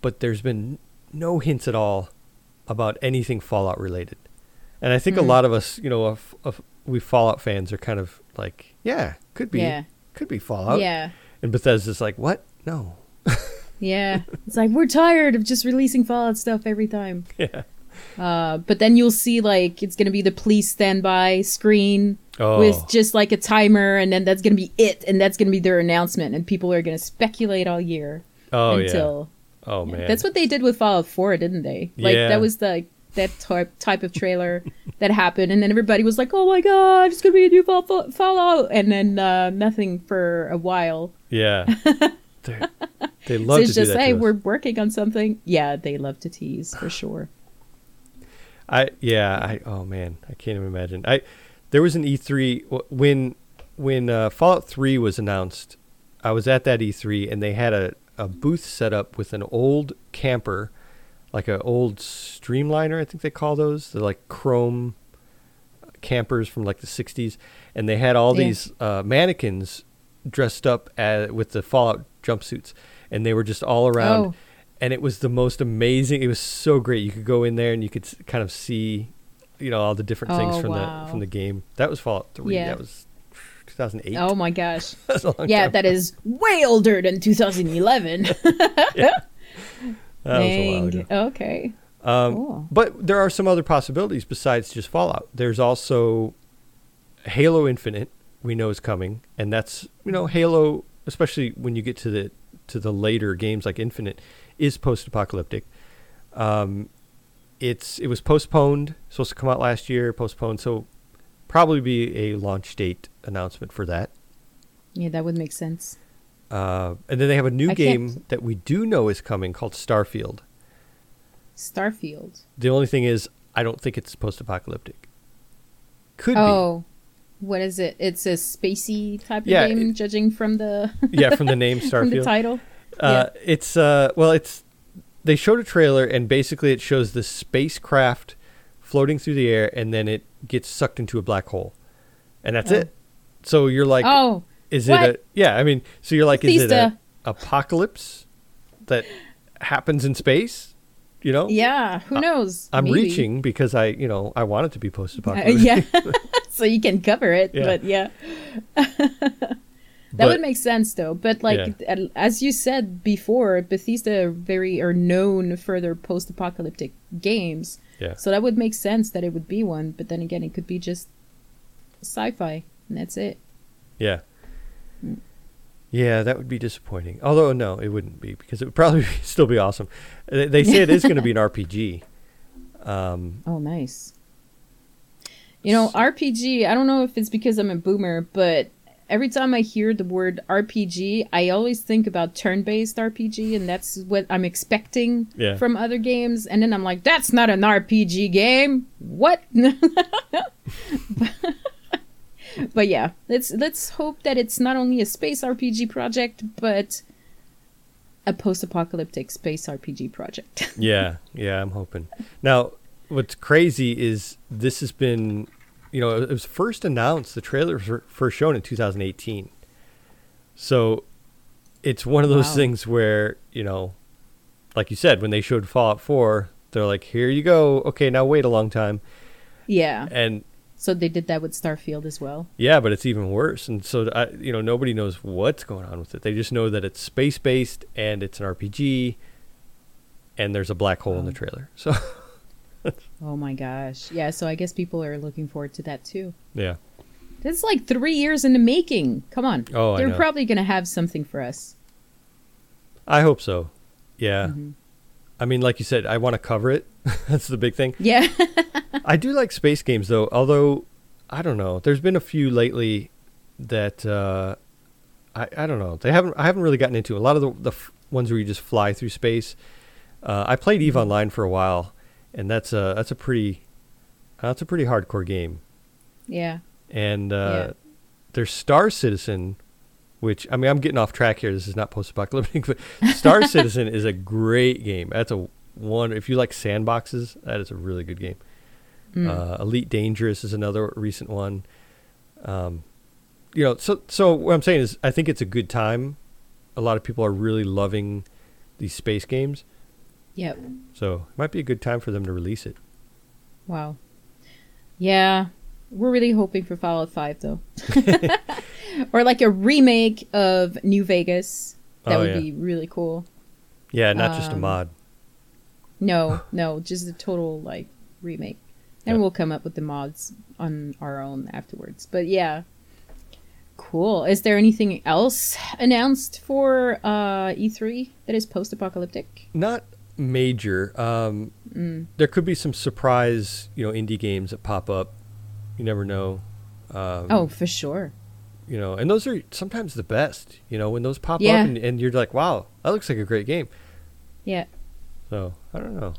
but there's been no hints at all about anything Fallout related. And I think a Mm. lot of us, you know, of we Fallout fans are kind of like, yeah, could be, Yeah. could be Fallout. Yeah. And Bethesda's like, what? No. (laughs) Yeah. it's like we're tired of just releasing Fallout stuff every time. (laughs) Yeah. Uh, but then you'll see like it's gonna be the police standby screen Oh. with just like a timer, and then that's gonna be it, and that's gonna be their announcement, and people are gonna speculate all year oh until. yeah. Oh man. That's what they did with Fallout 4, didn't they? Like Yeah. that was the that type type of trailer (laughs) that happened, and then everybody was like, "Oh my god, it's gonna be a new Fall- Fall- Fallout," and then uh, nothing for a while. Yeah. (laughs) They're- love so to it's do just, hey, to we're working on something. Yeah, they love to tease for sure. (sighs) I yeah. I oh man, I can't even imagine. I there was an E3 when when uh, Fallout 3 was announced. I was at that E3 and they had a a booth set up with an old camper, like an old Streamliner, I think they call those. They're like chrome campers from like the 60s and they had all Yeah. these uh, mannequins dressed up as, with the Fallout jumpsuits and they were just all around Oh. and it was the most amazing. It was so great. You could go in there and you could kind of see, you know, all the different things Oh, from wow. the from the game. That was Fallout Three. Yeah. That was 2008. Oh my gosh. (laughs) That's a long Yeah, time. that is way older than 2011. (laughs) (laughs) that was a while ago. Okay. Um, Cool. But there are some other possibilities besides just Fallout. There's also Halo Infinite. We know is coming, and that's you know Halo, especially when you get to the to the later games like Infinite, is post-apocalyptic. Um, it's it was postponed, supposed to come out last year, postponed, so probably be a launch date announcement for that. Yeah, that would make sense. Uh, and then they have a new I game can't- that we do know is coming called Starfield. Starfield. The only thing is, I don't think it's post-apocalyptic. Could be Oh, what is it? It's a spacey type of Yeah, game, it- judging from the. Yeah, from the (laughs) name from the Starfield. title. Uh, It's uh, well, it's they showed a trailer and basically it shows the spacecraft floating through the air and then it gets sucked into a black hole, and that's Oh. it. So you're like, oh, is what? it a yeah? I mean, so you're like, is it a apocalypse that happens in space? You know, yeah. Who knows? I'm Maybe. reaching because I, you know, I want it to be (laughs) Uh, post-apocalyptic. yeah. (laughs) so you can cover it, Yeah. but yeah. (laughs) That But- would make sense though. But like a- as you said before, Bethesda are very are known for their post-apocalyptic games. Yeah. So that would make sense that it would be one. But then again, it could be just sci-fi, and that's it. Yeah. Yeah, that would be disappointing. Although no, it wouldn't be because it would (laughs) probably still be awesome. They, they say it is going to be an (laughs) RPG. Um, Oh, nice. You know, RPG, I don't know if it's because I'm a boomer, but every time I hear the word RPG, I always think about turn based RPG, and that's what I'm expecting Yeah. from other games. And then I'm like, that's not an RPG game. What? (laughs) but yeah, let's let's hope that it's not only a space RPG project, but a post apocalyptic space RPG project. (laughs) yeah, yeah, I'm hoping. Now, what's crazy is this has been, you know, it was first announced. The trailer was first shown in 2018. So, it's one of those Wow. things where you know, like you said, when they showed Fallout 4, they're like, "Here you go. Okay, now wait a long time." yeah. And So they did that with Starfield as well. Yeah, but it's even worse. And so, I, you know, nobody knows what's going on with it. They just know that it's space based and it's an RPG, and there's a black hole in the Oh. trailer. So, (laughs) (laughs) Oh my gosh. Yeah, so I guess people are looking forward to that too. yeah, This is like three years in the making. Come on. Oh, They're know. probably going to have something for us. I hope so. Yeah, Mhm. I mean, like you said, I want to cover it. (laughs) That's the big thing. Yeah. (laughs) I do like space games though. Although, I don't know. There's been a few lately that uh, I I don't know. They haven't. I haven't really gotten into a lot of the the f- ones where you just fly through space. Uh, I played Eve Online for a while, and that's a that's a pretty that's a pretty hardcore game. yeah. And uh, Yeah. there's Star Citizen, which I mean I'm getting off track here. This is not post-apocalyptic, (laughs) but Star (laughs) Citizen is a great game. That's a one. If you like sandboxes, that is a really good game. Mm. Uh, Elite Dangerous is another recent one. Um, you know, so so what I'm saying is, I think it's a good time. A lot of people are really loving these space games, Yep. so it might be a good time for them to release it. Wow. Yeah. We're really hoping for Fallout 5 though. (laughs) (laughs) or like a remake of New Vegas. That Oh, would yeah. be really cool. Yeah, not just a Um, mod. No, (laughs) no, just a total like remake. And Yeah. we'll come up with the mods on our own afterwards. But yeah. Cool. Is there anything else announced for uh E3 that is post-apocalyptic? Not major. Um, Mm. There could be some surprise, you know, indie games that pop up. You never know. Um, Oh, for sure. you know, and those are sometimes the best. You know, when those pop Yeah. up and, and you're like, wow, that looks like a great game. Yeah. So I don't know.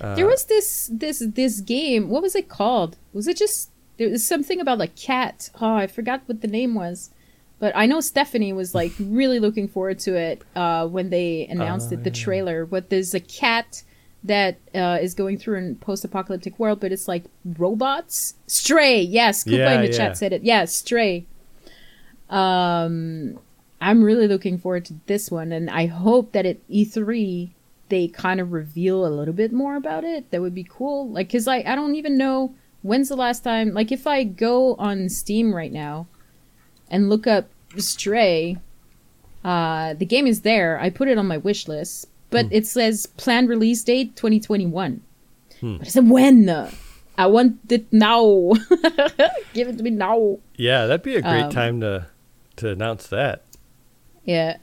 Uh, There was this this this game. What was it called? Was it just there was something about a cat? Oh, I forgot what the name was. But I know Stephanie was like (laughs) really looking forward to it uh, when they announced it, the Ah. trailer. But there's a cat that uh, is going through a post-apocalyptic world, but it's like robots. Stray, yes, Koopa Yeah, in the yeah. chat said it. Yeah, Stray. Um, I'm really looking forward to this one, and I hope that at E3 they kind of reveal a little bit more about it. That would be cool. Like, cause I I don't even know when's the last time. Like, if I go on Steam right now and look up Stray, uh, the game is there. I put it on my wish list, but Hmm. it says planned release date 2021. Hmm. But I said when? I want it now. (laughs) Give it to me now. Yeah, that'd be a great Um, time to to announce that. Yeah.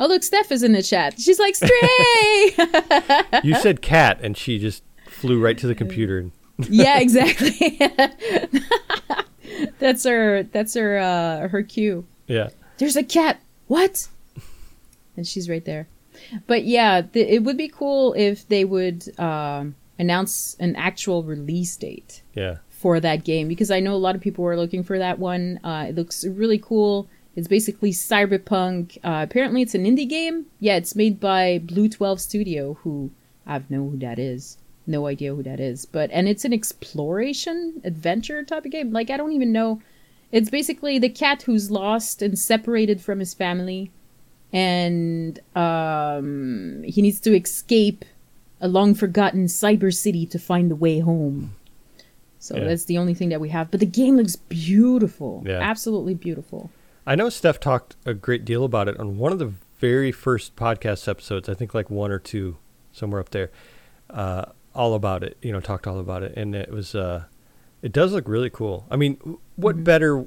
Oh look, Steph is in the chat. She's like Stray. (laughs) You said cat, and she just flew right to the (laughs) computer. yeah, exactly. (laughs) that's her. That's her. Uh, her cue. Yeah, There's a cat. What? And she's right there. But yeah, th- it would be cool if they would um, announce an actual release date yeah, for that game because I know a lot of people were looking for that one. Uh, it looks really cool. It's basically cyberpunk. Uh, apparently, it's an indie game. Yeah, it's made by Blue Twelve Studio, who I have no who that is. No idea who that is. But and it's an exploration adventure type of game. Like I don't even know. It's basically the cat who's lost and separated from his family, and um, he needs to escape a long forgotten cyber city to find the way home. So Yeah. that's the only thing that we have. But the game looks beautiful. Yeah. Absolutely beautiful. I know Steph talked a great deal about it on one of the very first podcast episodes. I think like one or two, somewhere up there, uh, all about it. You know, talked all about it, and it was. Uh, it does look really cool. I mean, what Mhm. better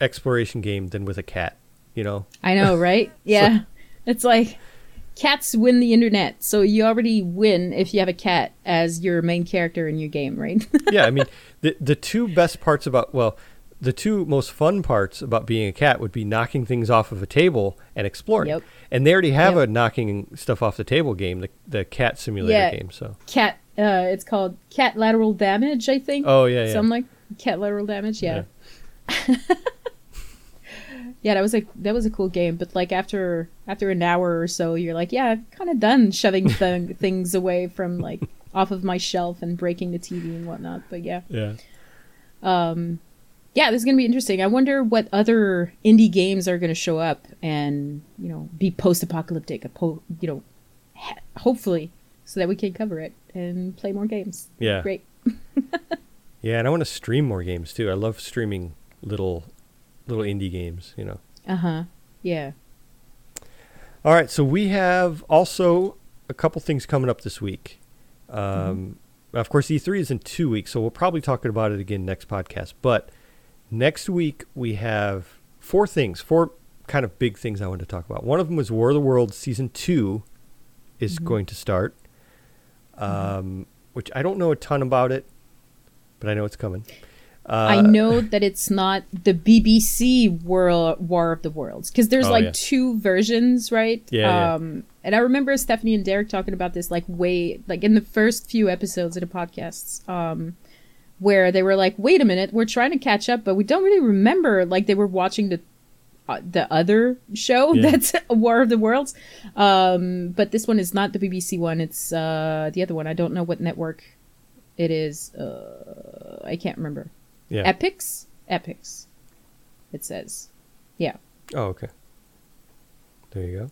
exploration game than with a cat? You know, I know, (laughs) right? Yeah. it's like cats win the internet. So you already win if you have a cat as your main character in your game, right? (laughs) yeah, I mean, the the two best parts about well, the two most fun parts about being a cat would be knocking things off of a table and exploring. Yep. And they already have Yep. a knocking stuff off the table game, the the cat simulator Yeah. game. So. cat uh it's called Catlateral Damage, I think. Oh yeah, yeah. Something like Catlateral Damage, yeah. (laughs) Yeah, that was a that was a cool game, but like after after an hour or so, you're like, yeah, I'm kind of done shoving (laughs) th- things away from like off of my shelf and breaking the TV and whatnot. But yeah, yeah. um, yeah, this is gonna be interesting. I wonder what other indie games are gonna show up and you know be post-apocalyptic, a po- you know, ha- hopefully, so that we can cover it and play more games. Yeah. Great. (laughs) Yeah, and I want to stream more games too. I love streaming little little indie games, you know. Uh huh. Yeah. All right, so we have also a couple things coming up this week. Um, Of course, E3 is in two weeks, so we'll probably talk about it again next podcast. But next week we have four things, four kind of big things I want to talk about. One of them is War of the Worlds season two is Mhm. going to start, um, which I don't know a ton about it, but I know it's coming. Uh, I know that it's not the BBC World War of the Worlds because there's Oh, like yeah. two versions, right? Yeah, yeah. Um, and I remember Stephanie and Derek talking about this like way like in the first few episodes of the podcasts, um, where they were like, "Wait a minute, we're trying to catch up, but we don't really remember." Like they were watching the the other show Yeah. that's (laughs) War of the Worlds, um, but this one is not the BBC one. It's uh, the other one. I don't know what network it is. Uh, I can't remember. Yeah. Epix? Epix. It says. Yeah. Oh, okay. There you go.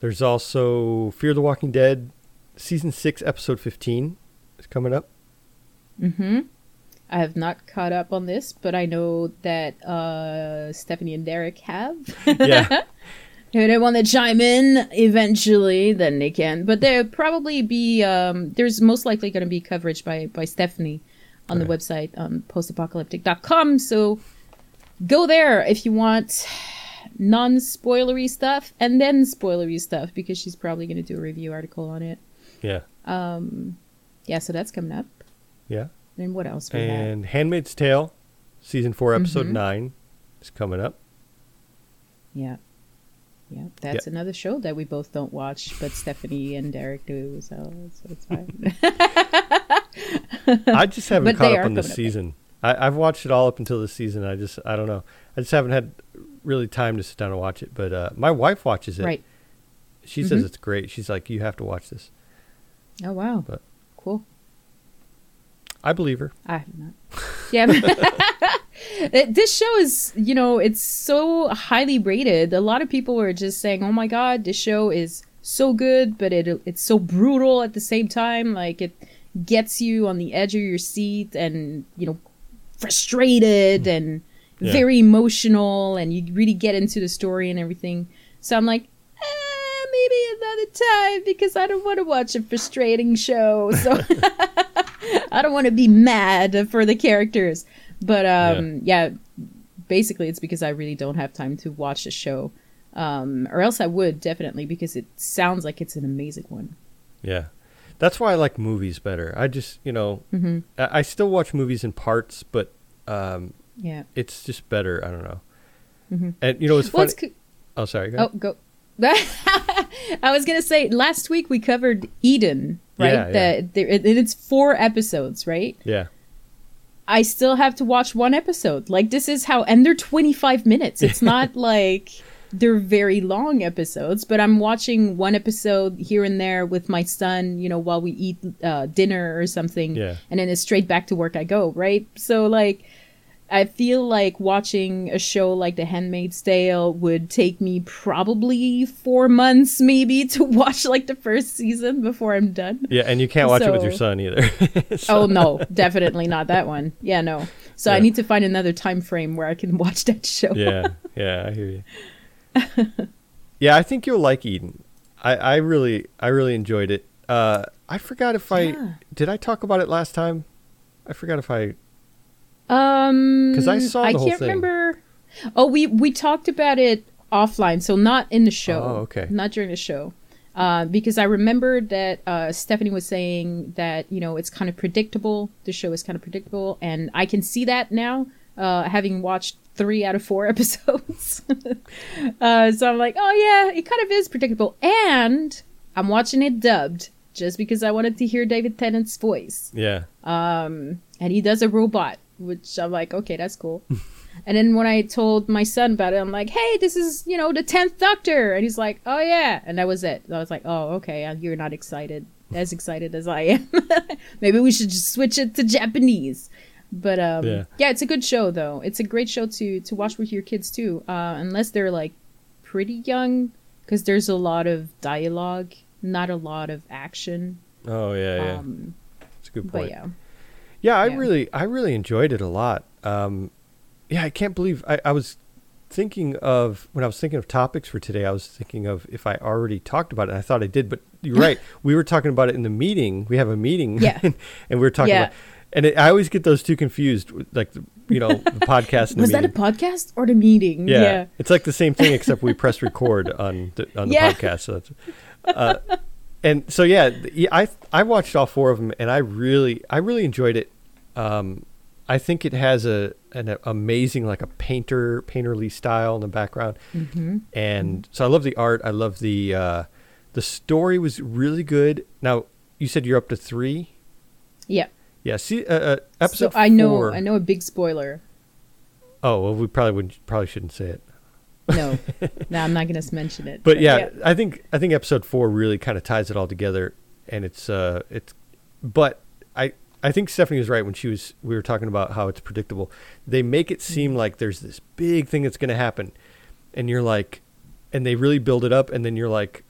There's also Fear the Walking Dead season 6 episode 15 is coming up. Mm-hmm. I have not caught up on this, but I know that uh, Stephanie and Derek have. Yeah. If they want to chime in eventually, then they can. But there'll probably be um, there's most likely going to be coverage by by Stephanie on the website um, postapocalyptic.com. So go there if you want non-spoilery stuff and then spoilery stuff because she's probably going to do a review article on it. Yeah. Um, yeah, so that's coming up. Yeah. And what else we have? And Handmaid's Tale season 4 episode Mhm. 9 is coming up. Yeah. Yeah, that's another show that we both don't watch, but Stephanie and Derek do, so it's, it's fine. (laughs) I just haven't But caught up on this season. I, I've watched it all up until this season. I just I don't know. I just haven't had really time to sit down and watch it. But uh, my wife watches it. right. She says Mhm. it's great. She's like, you have to watch this. Oh, wow. But- cool. I believe her. I have not. Yeah. (laughs) This show is, you know, it's so highly rated. A lot of people were just saying, "Oh my god, this show is so good, but it it's so brutal at the same time. Like it gets you on the edge of your seat and, you know, frustrated and Yeah. very emotional and you really get into the story and everything." So I'm like, eh, maybe another time because I don't want to watch a frustrating show. So (laughs) (laughs) I don't want to be mad for the characters. But um, yeah. basically it's because I really don't have time to watch the show. Um, or else I would definitely because it sounds like it's an amazing one. Yeah. That's why I like movies better. I just, you know, hmm I, I still watch movies in parts, but um, Yeah. it's just better. I don't know. Mhm. And you know, it's Well, funny. it's co- oh, sorry. Go oh, go. (laughs) I was gonna say last week we covered Eden, right? Yeah, yeah. That there, it, it's four episodes, right? Yeah. I still have to watch one episode. Like this is how, and they're 25 minutes. It's not (laughs) like they're very long episodes, but I'm watching one episode here and there with my son, you know, while we eat uh, dinner or something. Yeah. And then it's straight back to work I go, right? So like, I feel like watching a show like The Handmaid's Tale would take me probably four months, maybe, to (laughs) watch like the first season before I'm done. Yeah, and you can't watch it with your son either. (laughs) So- Oh no, definitely not that one. Yeah, no. So I need to find another time frame where I can (laughs) watch that show. yeah, yeah, I hear you. yeah, I think you'll like Eden. I, I really, I really enjoyed it. Uh, I forgot if I Yeah. did I talk about it last time. I forgot if I. Um, 'Cause I saw I the whole can't thing. remember. Oh, we we talked about it offline, so not in the show. Oh, okay. Not during the show, uh, because I remembered that uh, Stephanie was saying that you know it's kind of predictable. The show is kind of predictable, and I can see that now, uh, having watched three out of four (laughs) episodes. uh, so I'm like, oh yeah, it kind of is predictable, and I'm watching it dubbed just because I wanted to hear David Tennant's voice Yeah, Um, and he does a robot, which I'm like, okay, that's cool. and then when I told my son about it, I'm like, hey, this is you know the tenth Doctor, and he's like, oh yeah, and that was it. I was like, oh okay, uh, you're not excited as excited as I am. (laughs) Maybe we should just switch it to Japanese. But um, Yeah. yeah. it's a good show though. It's a great show to to watch with your kids too, uh, unless they're like pretty young, because there's a lot of dialogue, not a lot of action. Oh yeah, yeah. Um, That's a good point. but yeah, Yeah, I Yeah. really, I really enjoyed it a lot. Um, yeah, I can't believe I, I was thinking of when I was thinking of topics for today. I was thinking of if I already talked about it. and I thought I did, but you're right. (laughs) we were talking about it in the meeting. We have a meeting, Yeah. (laughs) and we were talking Yeah. about. And it, I always get those two confused, like the, you know, the (laughs) podcast. Was the that a podcast or the meeting? Yeah. it's like the same thing except we press record on the, on the Yeah. podcast. So that's, uh, and so yeah, yeah, I I watched all four of them and I really I really enjoyed it. Um, I think it has a an amazing like a painter painterly style in the background, Mm-hmm. and so I love the art. I love the uh, the story was really good. Now you said you're up to three. Yeah. Yeah, see, uh, uh, episode so I know four. I know a big spoiler. Oh well, we probably would probably shouldn't say it. No, (laughs) no, I'm not gonna mention it. but yeah, I think I think episode four really kind of ties it all together, and it's uh it's, but I I think Stephanie was right when she was we were talking about how it's predictable. They make it seem Mm-hmm. like there's this big thing that's going to happen, and you're like, and they really build it up, and then you're like,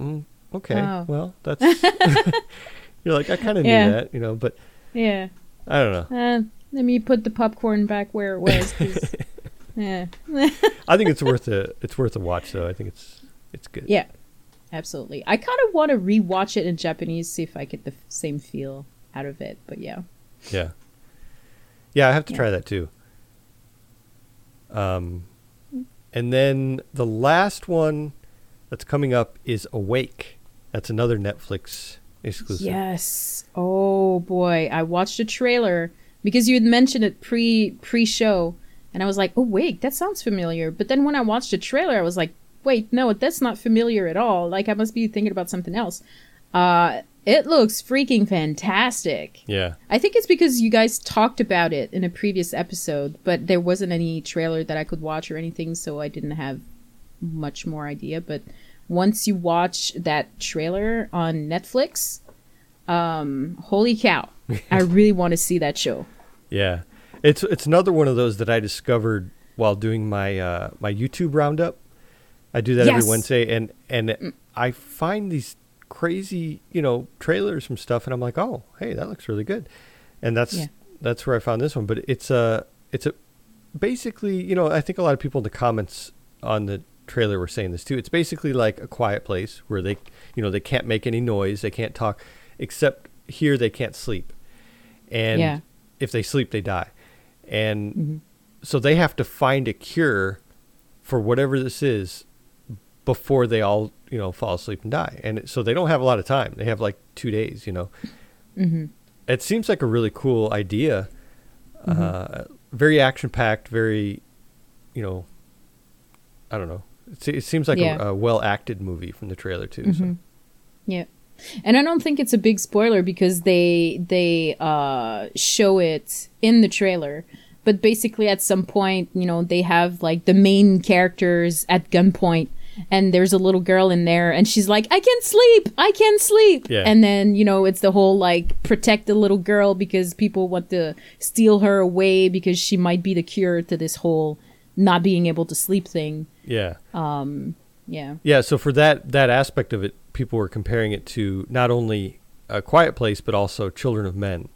mm, okay, Oh. well (laughs) that's (laughs) you're like I kind of Yeah. knew that, you know, but yeah. I don't know. Uh, let me put the popcorn back where it was. (laughs) yeah, I think it's worth a it's worth a watch though. I think it's it's good. yeah, absolutely. I kind of want to rewatch it in Japanese, see if I get the f- same feel out of it. But yeah, Yeah. Yeah, I have to Yeah. try that too. Um, and then the last one that's coming up is Awake. That's another Netflix exclusive. yes. Oh boy, I watched a trailer because you had mentioned it pre pre show, and I was like, oh wait, that sounds familiar. But then when I watched the trailer, I was like, wait, no, that's not familiar at all. Like I must be thinking about something else. Uh, it looks freaking fantastic. Yeah. I think it's because you guys talked about it in a previous episode, but there wasn't any trailer that I could watch or anything, so I didn't have much more idea. But once you watch that trailer on Netflix, um, holy cow! (laughs) I really want to see that show. Yeah. It's it's another one of those that I discovered while doing my uh, my YouTube roundup. I do that Yes. every Wednesday and and I find these crazy, you know, trailers from stuff and I'm like, "Oh, hey, that looks really good." And that's Yeah. that's where I found this one, but it's a it's a basically, you know, I think a lot of people in the comments on the trailer were saying this too. It's basically like a quiet place where they, you know, they can't make any noise, they can't talk except here they can't sleep. And Yeah. if they sleep they die. And Mhm. so they have to find a cure for whatever this is before they all, you know, fall asleep and die. And so they don't have a lot of time. They have like 2 days, you know. hmm It seems like a really cool idea. Uh, very action packed, very, you know, I don't know. It, it seems like Yeah. a, a well acted movie from the trailer too. So. Mhm. Yeah. And I don't think it's a big spoiler because they they uh show it in the trailer. But basically at some point, you know, they have like the main characters at gunpoint and there's a little girl in there and she's like, I can't sleep, I can't sleep. Yeah. And then, you know, it's the whole like protect the little girl because people want to steal her away because she might be the cure to this whole not being able to sleep thing. Yeah. um Yeah. Yeah, so for that that aspect of it, people were comparing it to not only a quiet place but also Children of Men,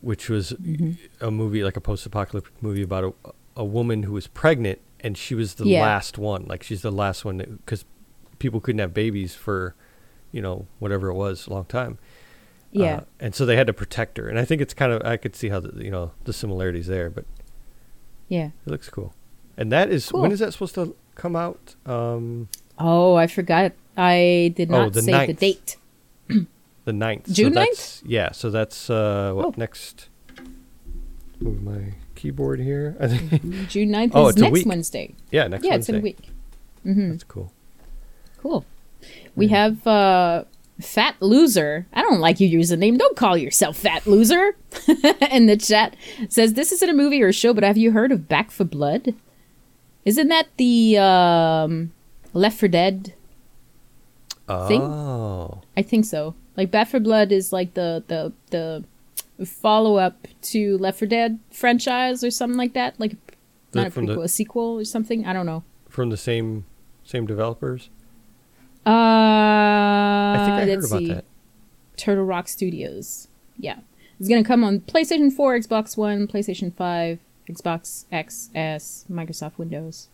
which was Mm-hmm. a movie like a post-apocalyptic movie about a, a woman who was pregnant and she was the Yeah. last one. Like she's the last one because people couldn't have babies for, you know, whatever it was, a long time. Yeah. Uh, and so they had to protect her. And I think it's kind of I could see how the, you know the similarities there, but yeah. it looks cool. And that is Cool. when is that supposed to come out? Um, Oh, I forgot. I did Oh, not the say the date. the 9th. So June that's- Yeah. So that's uh, what Oh. next? Move my keyboard here. Think. June 9th (laughs) Oh, is next. Wednesday. yeah, next yeah, Wednesday. Yeah, it's in a week. hmm That's cool. Cool. We have uh, Fat Loser. I don't like your username. Don't call yourself Fat Loser. (laughs) in the chat says this isn't a movie or a show, but have you heard of Back 4 Blood? Isn't that the um, Left 4 Dead? Thing? Oh. I think so. Like Back 4 Blood is like the the the follow up to Left 4 Dead franchise or something like that. Like The- not a from the- a sequel or something. I don't know. From the same same developers. Uh, I think I heard about see. that. Turtle Rock Studios. Yeah. It's going to come on PlayStation 4, Xbox One, PlayStation 5, Xbox X, S, Microsoft Windows.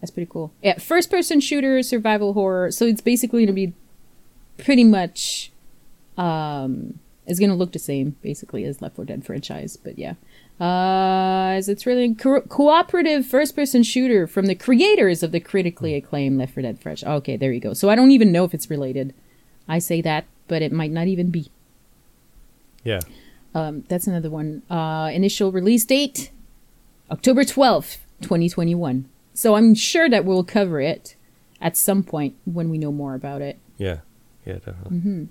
That's pretty cool. Yeah, first person shooter, survival horror. So it's basically going to be pretty much um it's going to look the same basically as Left 4 Dead franchise, but yeah. Uh, as it's really co- cooperative first-person shooter from the creators of the critically acclaimed Left 4 Dead franchise. Okay, there you go. So I don't even know if it's related. I say that, but it might not even be. Yeah. Um, that's another one. Uh, initial release date October 12th, 2021. So I'm sure that we'll cover it at some point when we know more about it. Yeah. Yeah, definitely. Mm-hmm.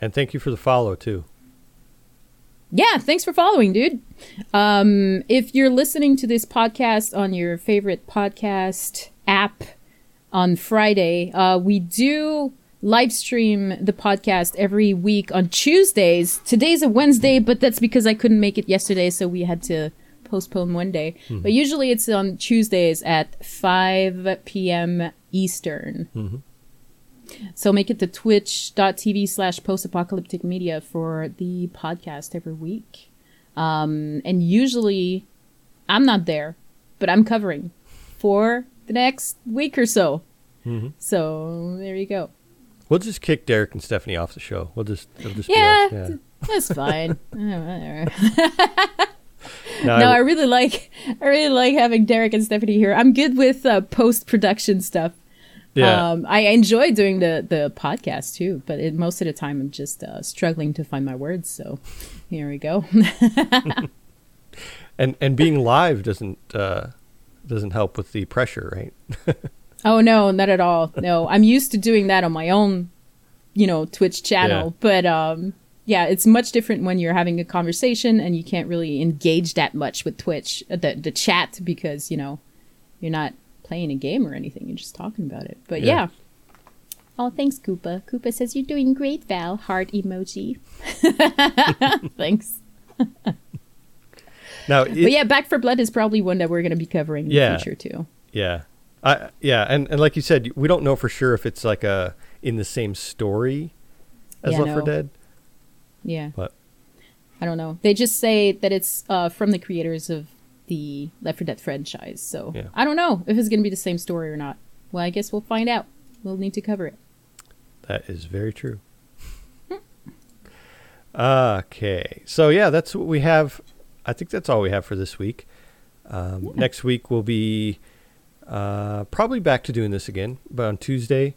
And thank you for the follow too. Yeah, thanks for following, dude. Um, if you're listening to this podcast on your favorite podcast app on Friday, uh, we do live stream the podcast every week on Tuesdays. Today's a Wednesday, but that's because I couldn't make it yesterday, so we had to postpone one day. But usually it's on Tuesdays at 5 p.m. Eastern. Mhm. So make it to twitch.tv slash post-apocalyptic media for the podcast every week. Um, and usually I'm not there, but I'm covering for the next week or so. Mhm. So there you go. We'll just kick Derek and Stephanie off the show. We'll just, it'll just Yeah, be. Yeah. (laughs) That's fine. (laughs) Oh. No, no, I- I really like I really like having Derek and Stephanie here. I'm good with uh, post production stuff. Yeah. Um, I enjoy doing the the podcast too, but it, most of the time I'm just uh, struggling to find my words. So here we go. (laughs) and and being live doesn't uh, doesn't help with the pressure, right? (laughs) oh no, not at all. No, I'm used to doing that on my own, you know, Twitch channel. Yeah. But um, yeah, it's much different when you're having a conversation and you can't really engage that much with Twitch, uh, the the chat, because you know you're not playing a game or anything. You're just talking about it. But Yeah. yeah. Oh, thanks, Koopa. Koopa says you're doing great, Val. Heart emoji. (laughs) thanks. (laughs) Now, it, But yeah, Back 4 Blood is probably one that we're going to be covering in Yeah. the future too. Yeah. I yeah, and, and like you said, we don't know for sure if it's like a in the same story as Yeah, Left 4. Dead, Yeah. but I don't know. They just say that it's uh, from the creators of the Left 4 Dead franchise. So Yeah. I don't know if it's going to be the same story or not. Well, I guess we'll find out. We'll need to cover it. that is very true. okay. So yeah, that's what we have. I think that's all we have for this week. Um, Next week we'll be uh, probably back to doing this again, but on Tuesday,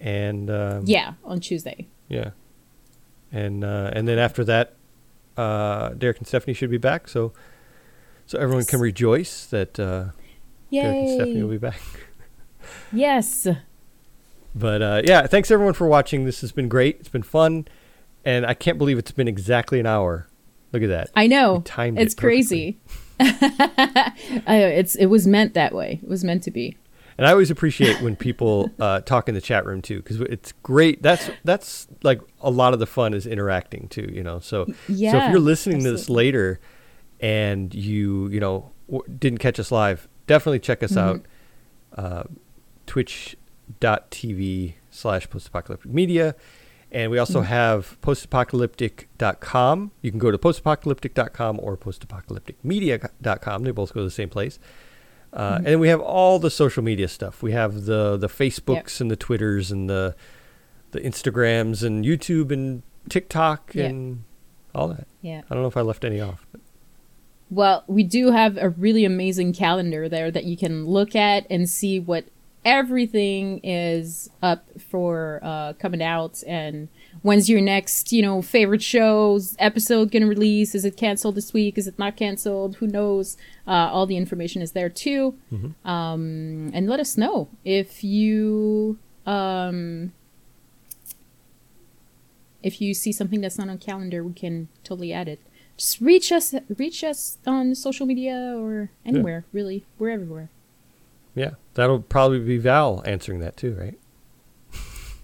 and um, Yeah, on Tuesday. Yeah. And uh, and then after that, uh, Derek and Stephanie should be back. So so everyone can rejoice that uh, Derek and Stephanie will be back. (laughs) Yes. But uh, yeah, thanks everyone for watching. This has been great. It's been fun, and I can't believe it's been exactly an hour. Look at that. I know. We timed It's it crazy. I, (laughs) it's it was meant that way. It was meant to be. And I always appreciate when people (laughs) uh, talk in the chat room too, because it's great. That's that's like a lot of the fun is interacting too. You know, so yeah, so if you're listening to this later, and you you know w- didn't catch us live, definitely check us out. Mm-hmm. Uh, Twitch.tv slash post apocalyptic media. And we also have postapocalyptic.com. You can go to postapocalyptic.com or postapocalypticmedia.com. They both go to the same place. Uh, And we have all the social media stuff. We have the the Facebooks and the Twitters and the the Instagrams and YouTube and TikTok Yeah. and all that. Yeah. I don't know if I left any off. But Well, we do have a really amazing calendar there that you can look at and see what everything is up for uh, coming out and when's your next, you know, favorite shows episode gonna release? Is it canceled this week? Is it not canceled? Who knows? Uh, all the information is there too. Um, and let us know if you um, if you see something that's not on calendar, we can totally add it. Just reach us, reach us on social media or anywhere. Really, we're everywhere. yeah, that'll probably be Val answering that too, right?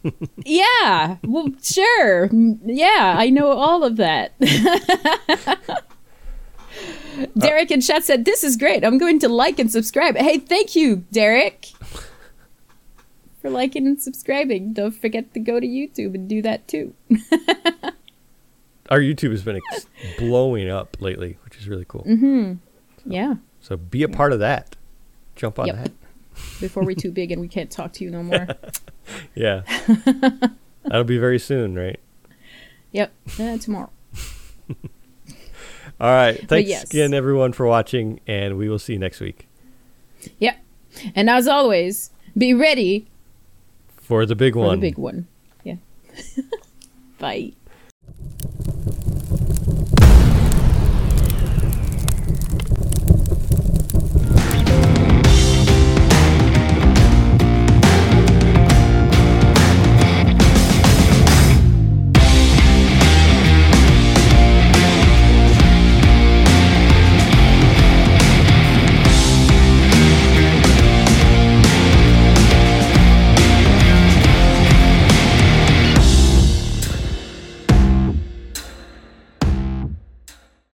(laughs) yeah, well, sure. Yeah, I know all of that. (laughs) Uh, Derek and chat said, "This is great. I'm going to like and subscribe." Hey, thank you, Derek, (laughs) for liking and subscribing. Don't forget to go to YouTube and do that too. Our YouTube has been ex- blowing up lately, which is really cool. Yeah. So be a part of that. Jump on Yep. that. Before we're too big and we can't talk to you no more. (laughs) Yeah. (laughs) That'll be very soon, right? Yep. Uh, tomorrow. (laughs) All right. Thanks yes. again, everyone, for watching, and we will see you next week Yep. And as always, be ready for the big for one. the big one. Yeah. Bye.